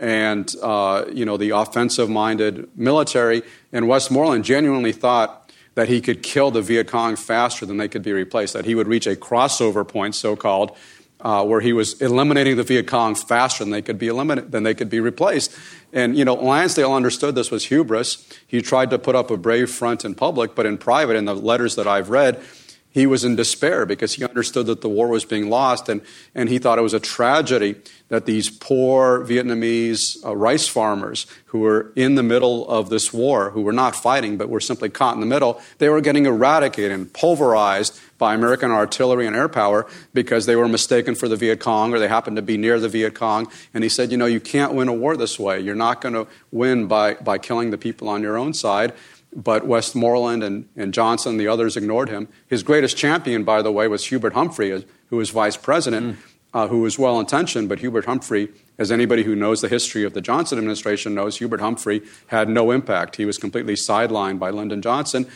and, uh, you know, the offensive-minded military. And Westmoreland genuinely thought that he could kill the Viet Cong faster than they could be replaced, that he would reach a crossover point, so called, uh, where he was eliminating the Viet Cong faster than they could be eliminated, than they could be replaced. And you know, Lansdale understood this was hubris. He tried to put up a brave front in public, but in private, in the letters that I've read, he was in despair because he understood that the war was being lost, and, and he thought it was a tragedy that these poor Vietnamese uh, rice farmers who were in the middle of this war, who were not fighting but were simply caught in the middle, they were getting eradicated and pulverized by American artillery and air power because they were mistaken for the Viet Cong or they happened to be near the Viet Cong. And he said, You know, you can't win a war this way. You're not going to win by, by killing the people on your own side but Westmoreland and, and Johnson the others ignored him. His greatest champion, by the way, was Hubert Humphrey, who was vice president, mm. uh, who was well intentioned, but Hubert Humphrey, as anybody who knows the history of the Johnson administration knows, Hubert Humphrey had no impact. He was completely sidelined by Lyndon Johnson.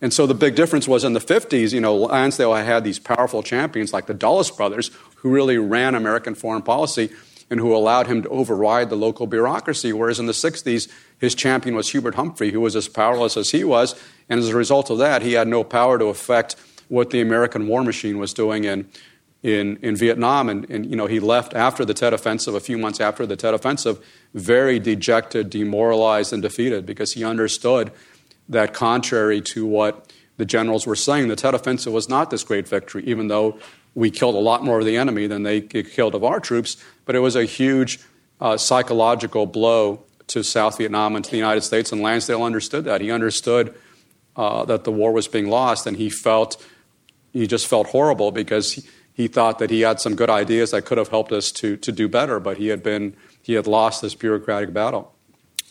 And so the big difference was in the 50s, you know, Lansdale had these powerful champions like the Dulles brothers who really ran American foreign policy and who allowed him to override the local bureaucracy. Whereas in the 60s, his champion was Hubert Humphrey, who was as powerless as he was. And as a result of that, he had no power to affect what the American war machine was doing in, in, in Vietnam. And, and, you know, he left after the Tet Offensive, a few months after the Tet Offensive, very dejected, demoralized, and defeated because he understood that contrary to what the generals were saying, the Tet Offensive was not this great victory, even though we killed a lot more of the enemy than they killed of our troops. But it was a huge uh, psychological blow to South Vietnam and to the United States, and Lansdale understood that. He understood uh, that the war was being lost, and he felt he just felt horrible because he, he thought that he had some good ideas that could have helped us to to do better, but he had been he had lost this bureaucratic battle.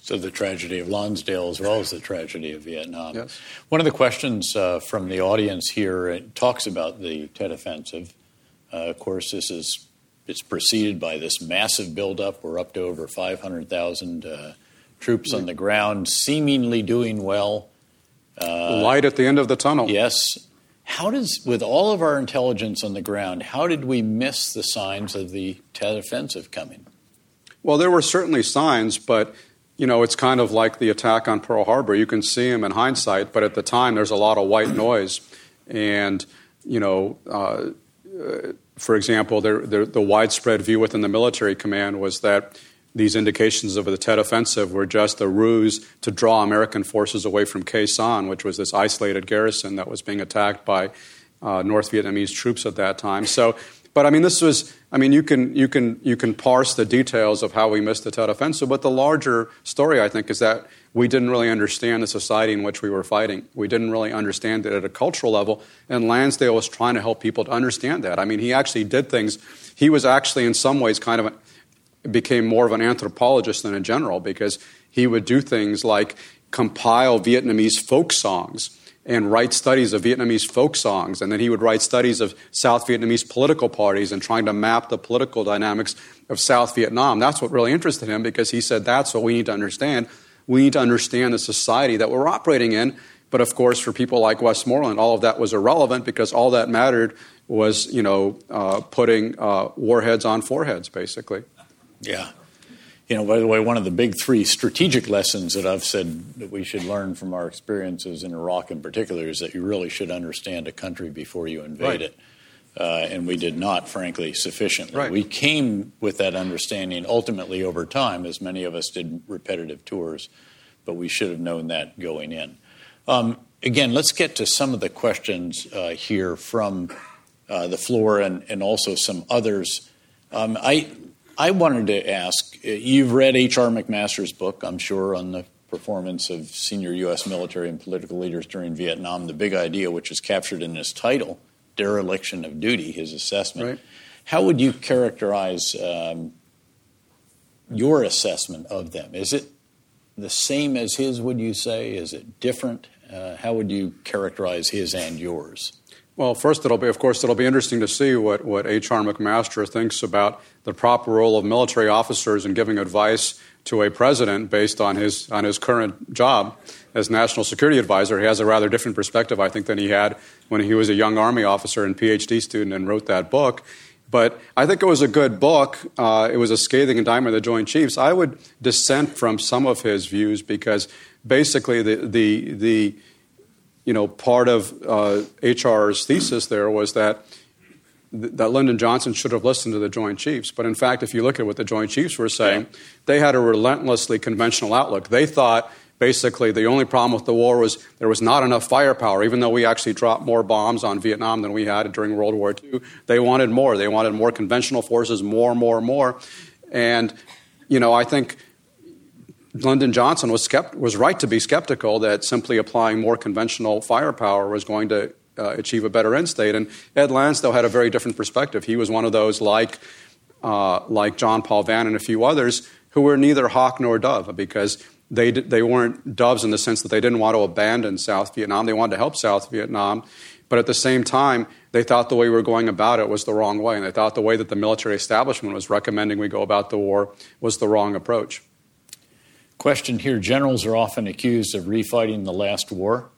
So the tragedy of Lansdale as well as the tragedy of Vietnam. Yes. One of the questions uh, from the audience here talks about the Tet Offensive. Uh, of course, this is it's preceded by this massive buildup. We're up to over 500,000 uh, troops on the ground, seemingly doing well. Uh, Light at the end of the tunnel. Yes. How does, with all of our intelligence on the ground, how did we miss the signs of the Tet Offensive coming? Well, there were certainly signs, but you know, it's kind of like the attack on Pearl Harbor. You can see them in hindsight, but at the time, there's a lot of white noise, and you know, uh, for example, the widespread view within the military command was that these indications of the Tet Offensive were just a ruse to draw American forces away from Khe which was this isolated garrison that was being attacked by uh, North Vietnamese troops at that time. So, but I mean, this was, I mean, you can, you can, you can parse the details of how we missed the Tet Offensive, but the larger story, I think, is that we didn't really understand the society in which we were fighting. We didn't really understand it at a cultural level, and Lansdale was trying to help people to understand that. I mean, he actually did things. He was actually, in some ways, kind of a, became more of an anthropologist than a general because he would do things like compile Vietnamese folk songs and write studies of Vietnamese folk songs. And then he would write studies of South Vietnamese political parties and trying to map the political dynamics of South Vietnam. That's what really interested him because he said that's what we need to understand we need to understand the society that we're operating in. But of course, for people like Westmoreland, all of that was irrelevant because all that mattered was, you know, uh, putting uh, warheads on foreheads, basically. Yeah. You know, by the way, one of the big three strategic lessons that I've said that we should learn from our experiences in Iraq in particular is that you really should understand a country before you invade right. it. Uh, and we did not, frankly, sufficiently. Right. We came with that understanding ultimately over time, as many of us did repetitive tours, but we should have known that going in. Um, again, let's get to some of the questions uh, here from uh, the floor and, and, also some others. Um, I, I wanted to ask uh, you've read H.R. McMaster's book, I'm sure, on the performance of senior U.S. military and political leaders during Vietnam, The Big Idea, which is captured in his title dereliction of duty, his assessment. Right. How would you characterize um, your assessment of them? Is it the same as his, would you say? Is it different? Uh, how would you characterize his and yours? Well, first, it'll be, of course, it'll be interesting to see what, what H.R. McMaster thinks about the proper role of military officers in giving advice to a president based on his, on his current job as national security advisor. He has a rather different perspective, I think, than he had when he was a young Army officer and PhD student and wrote that book. But I think it was a good book. Uh, it was a scathing indictment of the Joint Chiefs. I would dissent from some of his views because basically the, the, the you know, part of uh, HR's thesis there was that that Lyndon Johnson should have listened to the Joint Chiefs. But in fact, if you look at what the Joint Chiefs were saying, yeah. they had a relentlessly conventional outlook. They thought basically the only problem with the war was there was not enough firepower. Even though we actually dropped more bombs on Vietnam than we had during World War II, they wanted more. They wanted more conventional forces, more, more, more. And, you know, I think Lyndon Johnson was, skept- was right to be skeptical that simply applying more conventional firepower was going to uh, achieve a better end state. And Ed Lansdale had a very different perspective. He was one of those like, uh, like John Paul Vann and a few others who were neither hawk nor dove because they, they weren't doves in the sense that they didn't want to abandon South Vietnam. They wanted to help South Vietnam. But at the same time, they thought the way we were going about it was the wrong way. And they thought the way that the military establishment was recommending we go about the war was the wrong approach. Question here Generals are often accused of refighting the last war.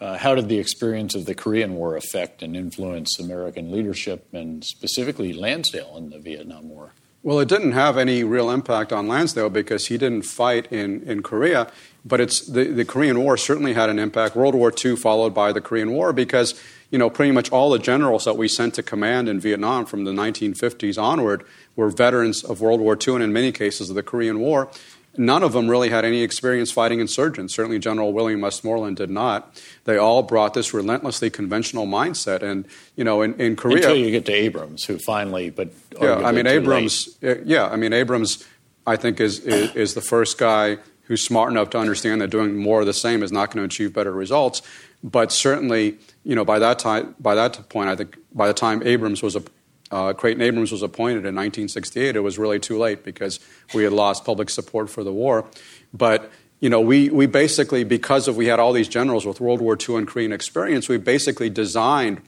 Uh, how did the experience of the Korean War affect and influence American leadership and specifically Lansdale in the Vietnam War? Well, it didn't have any real impact on Lansdale because he didn't fight in, in Korea, but it's, the, the Korean War certainly had an impact. World War II followed by the Korean War because you know, pretty much all the generals that we sent to command in Vietnam from the 1950s onward were veterans of World War II and in many cases of the Korean War. None of them really had any experience fighting insurgents. Certainly, General William Westmoreland did not. They all brought this relentlessly conventional mindset. And, you know, in, in Korea. Until you get to Abrams, who finally, but. Yeah, I mean, Abrams, late. yeah, I mean, Abrams, I think, is, is, is the first guy who's smart enough to understand that doing more of the same is not going to achieve better results. But certainly, you know, by that time, by that point, I think by the time Abrams was a, uh, Creighton Abrams was appointed in 1968, it was really too late because we had lost public support for the war. But you know, we, we basically, because of we had all these generals with World War II and Korean experience, we basically designed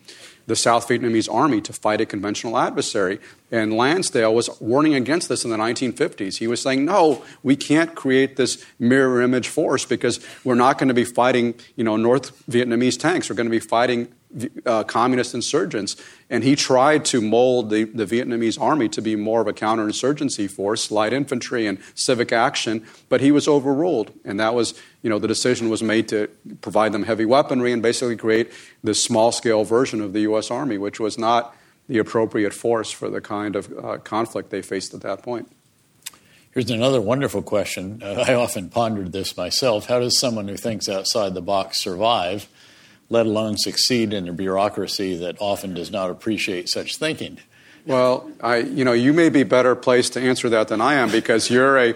the South Vietnamese army to fight a conventional adversary. And Lansdale was warning against this in the 1950s. He was saying, no, we can't create this mirror image force because we're not going to be fighting, you know, North Vietnamese tanks. We're going to be fighting uh, communist insurgents. And he tried to mold the, the Vietnamese army to be more of a counterinsurgency force, light infantry and civic action, but he was overruled. And that was, you know, the decision was made to provide them heavy weaponry and basically create this small scale version of the U.S. Army, which was not the appropriate force for the kind of uh, conflict they faced at that point. Here's another wonderful question. Uh, I often pondered this myself. How does someone who thinks outside the box survive? Let alone succeed in a bureaucracy that often does not appreciate such thinking. Well, I, you know, you may be better placed to answer that than I am because you're a,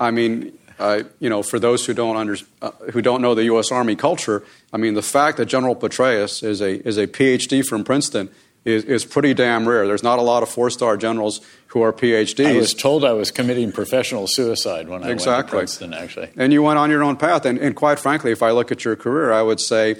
I mean, uh, you know, for those who don't under, uh, who don't know the U.S. Army culture, I mean, the fact that General Petraeus is a is a PhD from Princeton is, is pretty damn rare. There's not a lot of four star generals who are PhDs. I was told I was committing professional suicide when I exactly. went to Princeton, actually. And you went on your own path. And, and quite frankly, if I look at your career, I would say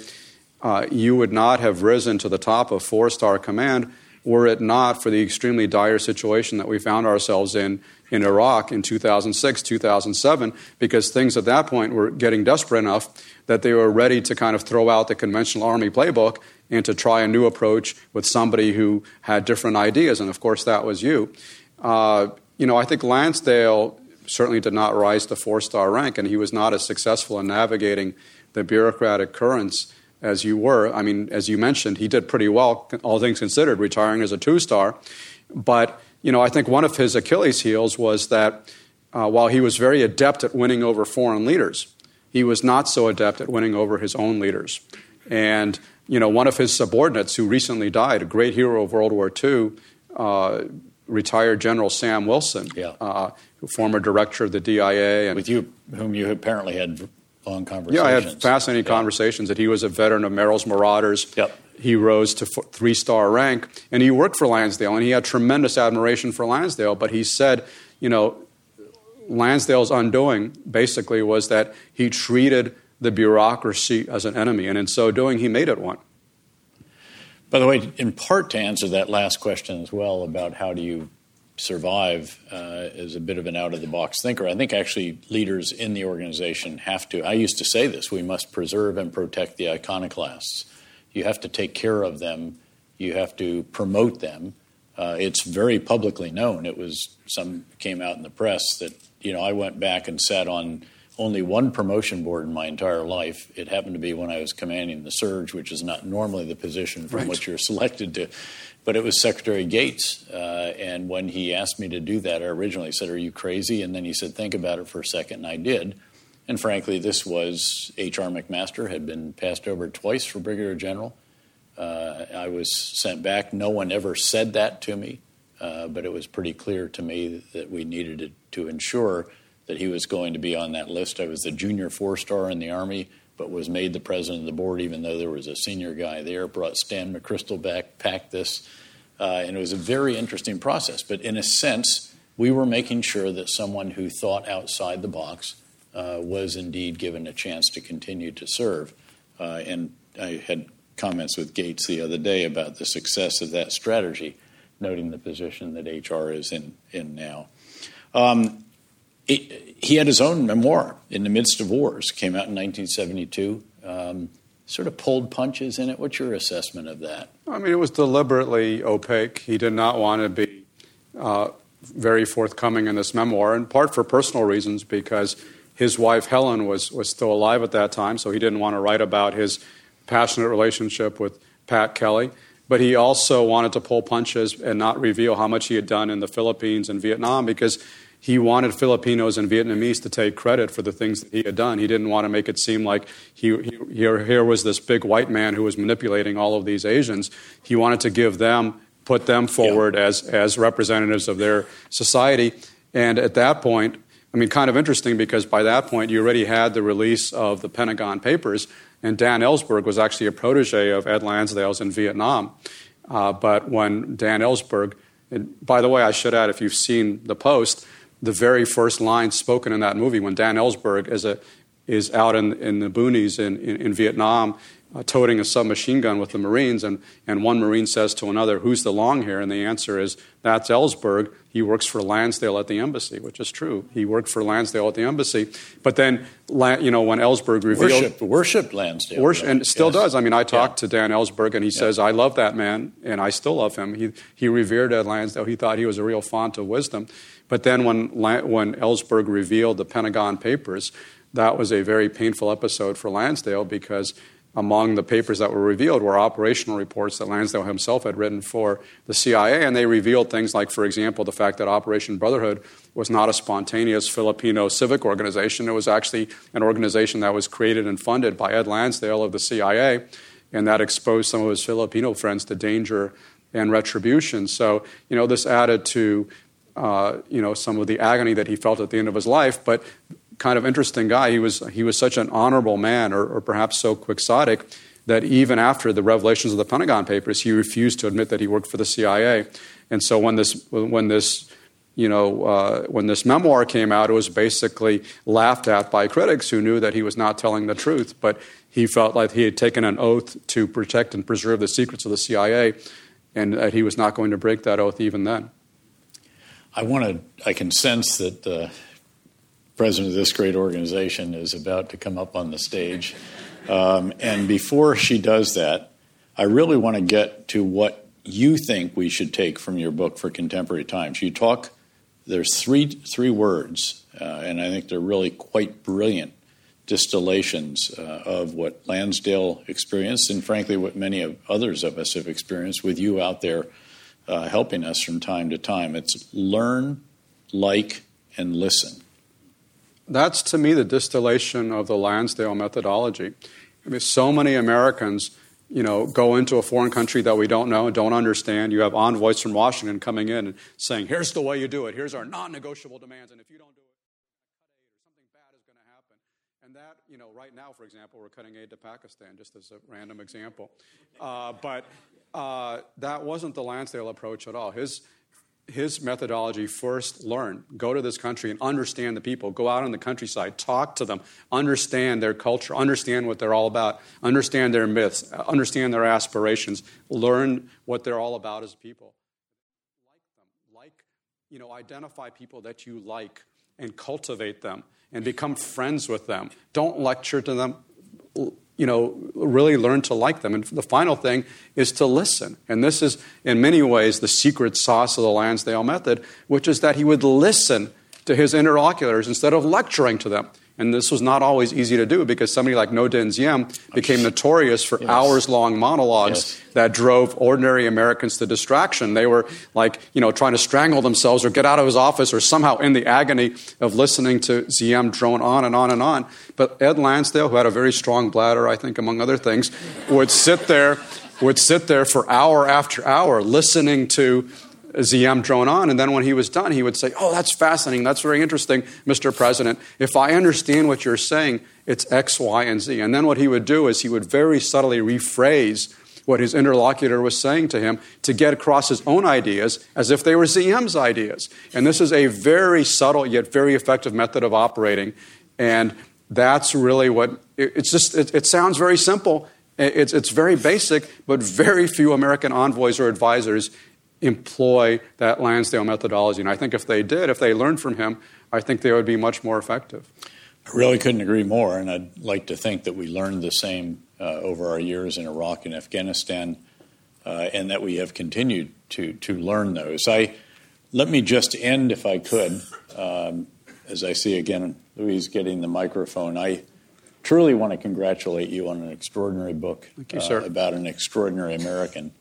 uh, you would not have risen to the top of four star command were it not for the extremely dire situation that we found ourselves in in Iraq in 2006, 2007, because things at that point were getting desperate enough that they were ready to kind of throw out the conventional army playbook and to try a new approach with somebody who had different ideas. And of course, that was you. Uh, you know, I think Lansdale certainly did not rise to four star rank, and he was not as successful in navigating the bureaucratic currents as you were. I mean, as you mentioned, he did pretty well, all things considered, retiring as a two star. But, you know, I think one of his Achilles' heels was that uh, while he was very adept at winning over foreign leaders, he was not so adept at winning over his own leaders. And, you know, one of his subordinates who recently died, a great hero of World War II, uh, retired General Sam Wilson, yeah. uh, former director of the DIA. And, With you, whom you apparently had long conversations. Yeah, I had fascinating yeah. conversations that he was a veteran of Merrill's Marauders. Yep. He rose to three star rank, and he worked for Lansdale, and he had tremendous admiration for Lansdale. But he said, you know, Lansdale's undoing basically was that he treated the bureaucracy as an enemy, and in so doing, he made it one. By the way, in part to answer that last question as well about how do you survive uh, as a bit of an out of the box thinker. I think actually leaders in the organization have to. I used to say this we must preserve and protect the iconoclasts. You have to take care of them, you have to promote them. Uh, it's very publicly known. It was some came out in the press that you know I went back and sat on only one promotion board in my entire life. It happened to be when I was commanding the surge, which is not normally the position from right. which you're selected to but it was Secretary Gates. Uh, and when he asked me to do that, I originally said, Are you crazy? And then he said, Think about it for a second. And I did. And frankly, this was H.R. McMaster, had been passed over twice for Brigadier General. Uh, I was sent back. No one ever said that to me, uh, but it was pretty clear to me that we needed to, to ensure that he was going to be on that list. I was the junior four star in the Army but was made the president of the board, even though there was a senior guy there. Brought Stan McChrystal back, packed this, uh, and it was a very interesting process. But in a sense, we were making sure that someone who thought outside the box uh, was indeed given a chance to continue to serve. Uh, and I had comments with Gates the other day about the success of that strategy, noting the position that HR is in, in now. Um, it, he had his own memoir in the midst of wars came out in 1972 um, sort of pulled punches in it. What's your assessment of that? I mean it was deliberately opaque. He did not want to be uh, very forthcoming in this memoir in part for personal reasons because his wife helen was, was still alive at that time so he didn't want to write about his passionate relationship with pat kelly. But he also wanted to pull punches and not reveal how much he had done in the philippines and vietnam because he wanted Filipinos and Vietnamese to take credit for the things that he had done. He didn't want to make it seem like he, he, here, here was this big white man who was manipulating all of these Asians. He wanted to give them, put them forward yeah. as, as representatives of their society. And at that point, I mean, kind of interesting because by that point you already had the release of the Pentagon Papers, and Dan Ellsberg was actually a protege of Ed Lansdale's in Vietnam. Uh, but when Dan Ellsberg, and by the way, I should add, if you've seen the post, the very first line spoken in that movie when Dan Ellsberg is, a, is out in, in the boonies in, in, in Vietnam uh, toting a submachine gun with the Marines, and, and one Marine says to another, Who's the long hair? And the answer is, That's Ellsberg. He works for Lansdale at the embassy, which is true. He worked for Lansdale at the embassy. But then, you know, when Ellsberg revealed. Worshipped, worshipped Lansdale. Worship, and still yes. does. I mean, I talked yeah. to Dan Ellsberg, and he yeah. says, I love that man, and I still love him. He, he revered Ed Lansdale. He thought he was a real font of wisdom. But then when, when Ellsberg revealed the Pentagon Papers, that was a very painful episode for Lansdale because among the papers that were revealed were operational reports that Lansdale himself had written for the CIA, and they revealed things like, for example, the fact that Operation Brotherhood was not a spontaneous Filipino civic organization. It was actually an organization that was created and funded by Ed Lansdale of the CIA, and that exposed some of his Filipino friends to danger and retribution. So, you know, this added to uh, you know, some of the agony that he felt at the end of his life. But kind of interesting guy. He was, he was such an honorable man, or, or perhaps so quixotic, that even after the revelations of the Pentagon Papers, he refused to admit that he worked for the CIA. And so when this, when this, you know, uh, when this memoir came out, it was basically laughed at by critics who knew that he was not telling the truth. But he felt like he had taken an oath to protect and preserve the secrets of the CIA, and that he was not going to break that oath even then. I want to. I can sense that uh, president of this great organization is about to come up on the stage. Um, and before she does that, I really want to get to what you think we should take from your book for contemporary times. You talk, there's three, three words, uh, and I think they're really quite brilliant distillations uh, of what Lansdale experienced, and frankly, what many of others of us have experienced with you out there uh, helping us from time to time. It's learn, like, and listen that's to me the distillation of the Lansdale methodology. I mean, so many Americans, you know, go into a foreign country that we don't know and don't understand. You have envoys from Washington coming in and saying, "Here's the way you do it. Here's our non-negotiable demands, and if you don't do it, something bad is going to happen." And that, you know, right now, for example, we're cutting aid to Pakistan, just as a random example. Uh, but uh, that wasn't the Lansdale approach at all. His his methodology first learn go to this country and understand the people. Go out on the countryside talk to them understand their culture understand what they're all about understand their myths understand their aspirations learn what they're all about as people. Like them. Like you know identify people that you like and cultivate them and become friends with them. Don't lecture to them you know, really learn to like them. And the final thing is to listen. And this is, in many ways, the secret sauce of the Lansdale method, which is that he would listen to his interlocutors instead of lecturing to them. And this was not always easy to do because somebody like Ngo Dinh Diem became notorious for yes. hours long monologues yes. that drove ordinary Americans to distraction. They were like, you know, trying to strangle themselves or get out of his office or somehow in the agony of listening to Diem drone on and on and on. But Ed Lansdale, who had a very strong bladder, I think, among other things, would sit there, would sit there for hour after hour listening to Diem drone on. And then when he was done, he would say, Oh, that's fascinating. That's very interesting, Mr. President. If I understand what you're saying, it's X, Y, and Z. And then what he would do is he would very subtly rephrase what his interlocutor was saying to him to get across his own ideas as if they were Diem's ideas. And this is a very subtle yet very effective method of operating. And that's really what it's just, it, it sounds very simple. It's, it's very basic, but very few American envoys or advisors employ that Lansdale methodology. And I think if they did, if they learned from him, I think they would be much more effective. I really couldn't agree more, and I'd like to think that we learned the same uh, over our years in Iraq and Afghanistan, uh, and that we have continued to to learn those. I let me just end, if I could, um, as I see again Louise getting the microphone. I truly want to congratulate you on an extraordinary book you, uh, about an extraordinary American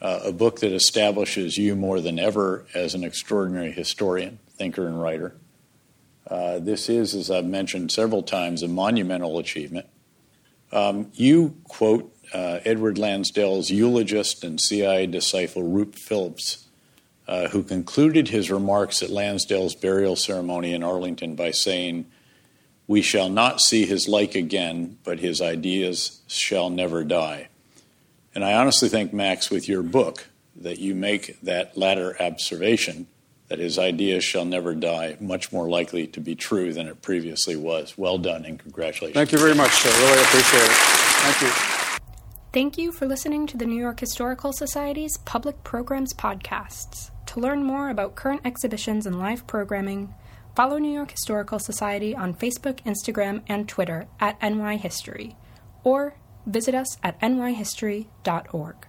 uh, a book that establishes you more than ever as an extraordinary historian, thinker, and writer. Uh, this is, as I've mentioned several times, a monumental achievement. Um, you quote uh, Edward Lansdale's eulogist and CIA disciple Roop Phillips, uh, who concluded his remarks at Lansdale's burial ceremony in Arlington by saying, We shall not see his like again, but his ideas shall never die. And I honestly think, Max, with your book, that you make that latter observation that his ideas shall never die much more likely to be true than it previously was. Well done and congratulations. Thank you very much, sir. Really appreciate it. Thank you. Thank you for listening to the New York Historical Society's Public Programs Podcasts. To learn more about current exhibitions and live programming, follow New York Historical Society on Facebook, Instagram, and Twitter at NY History, or visit us at nyhistory.org.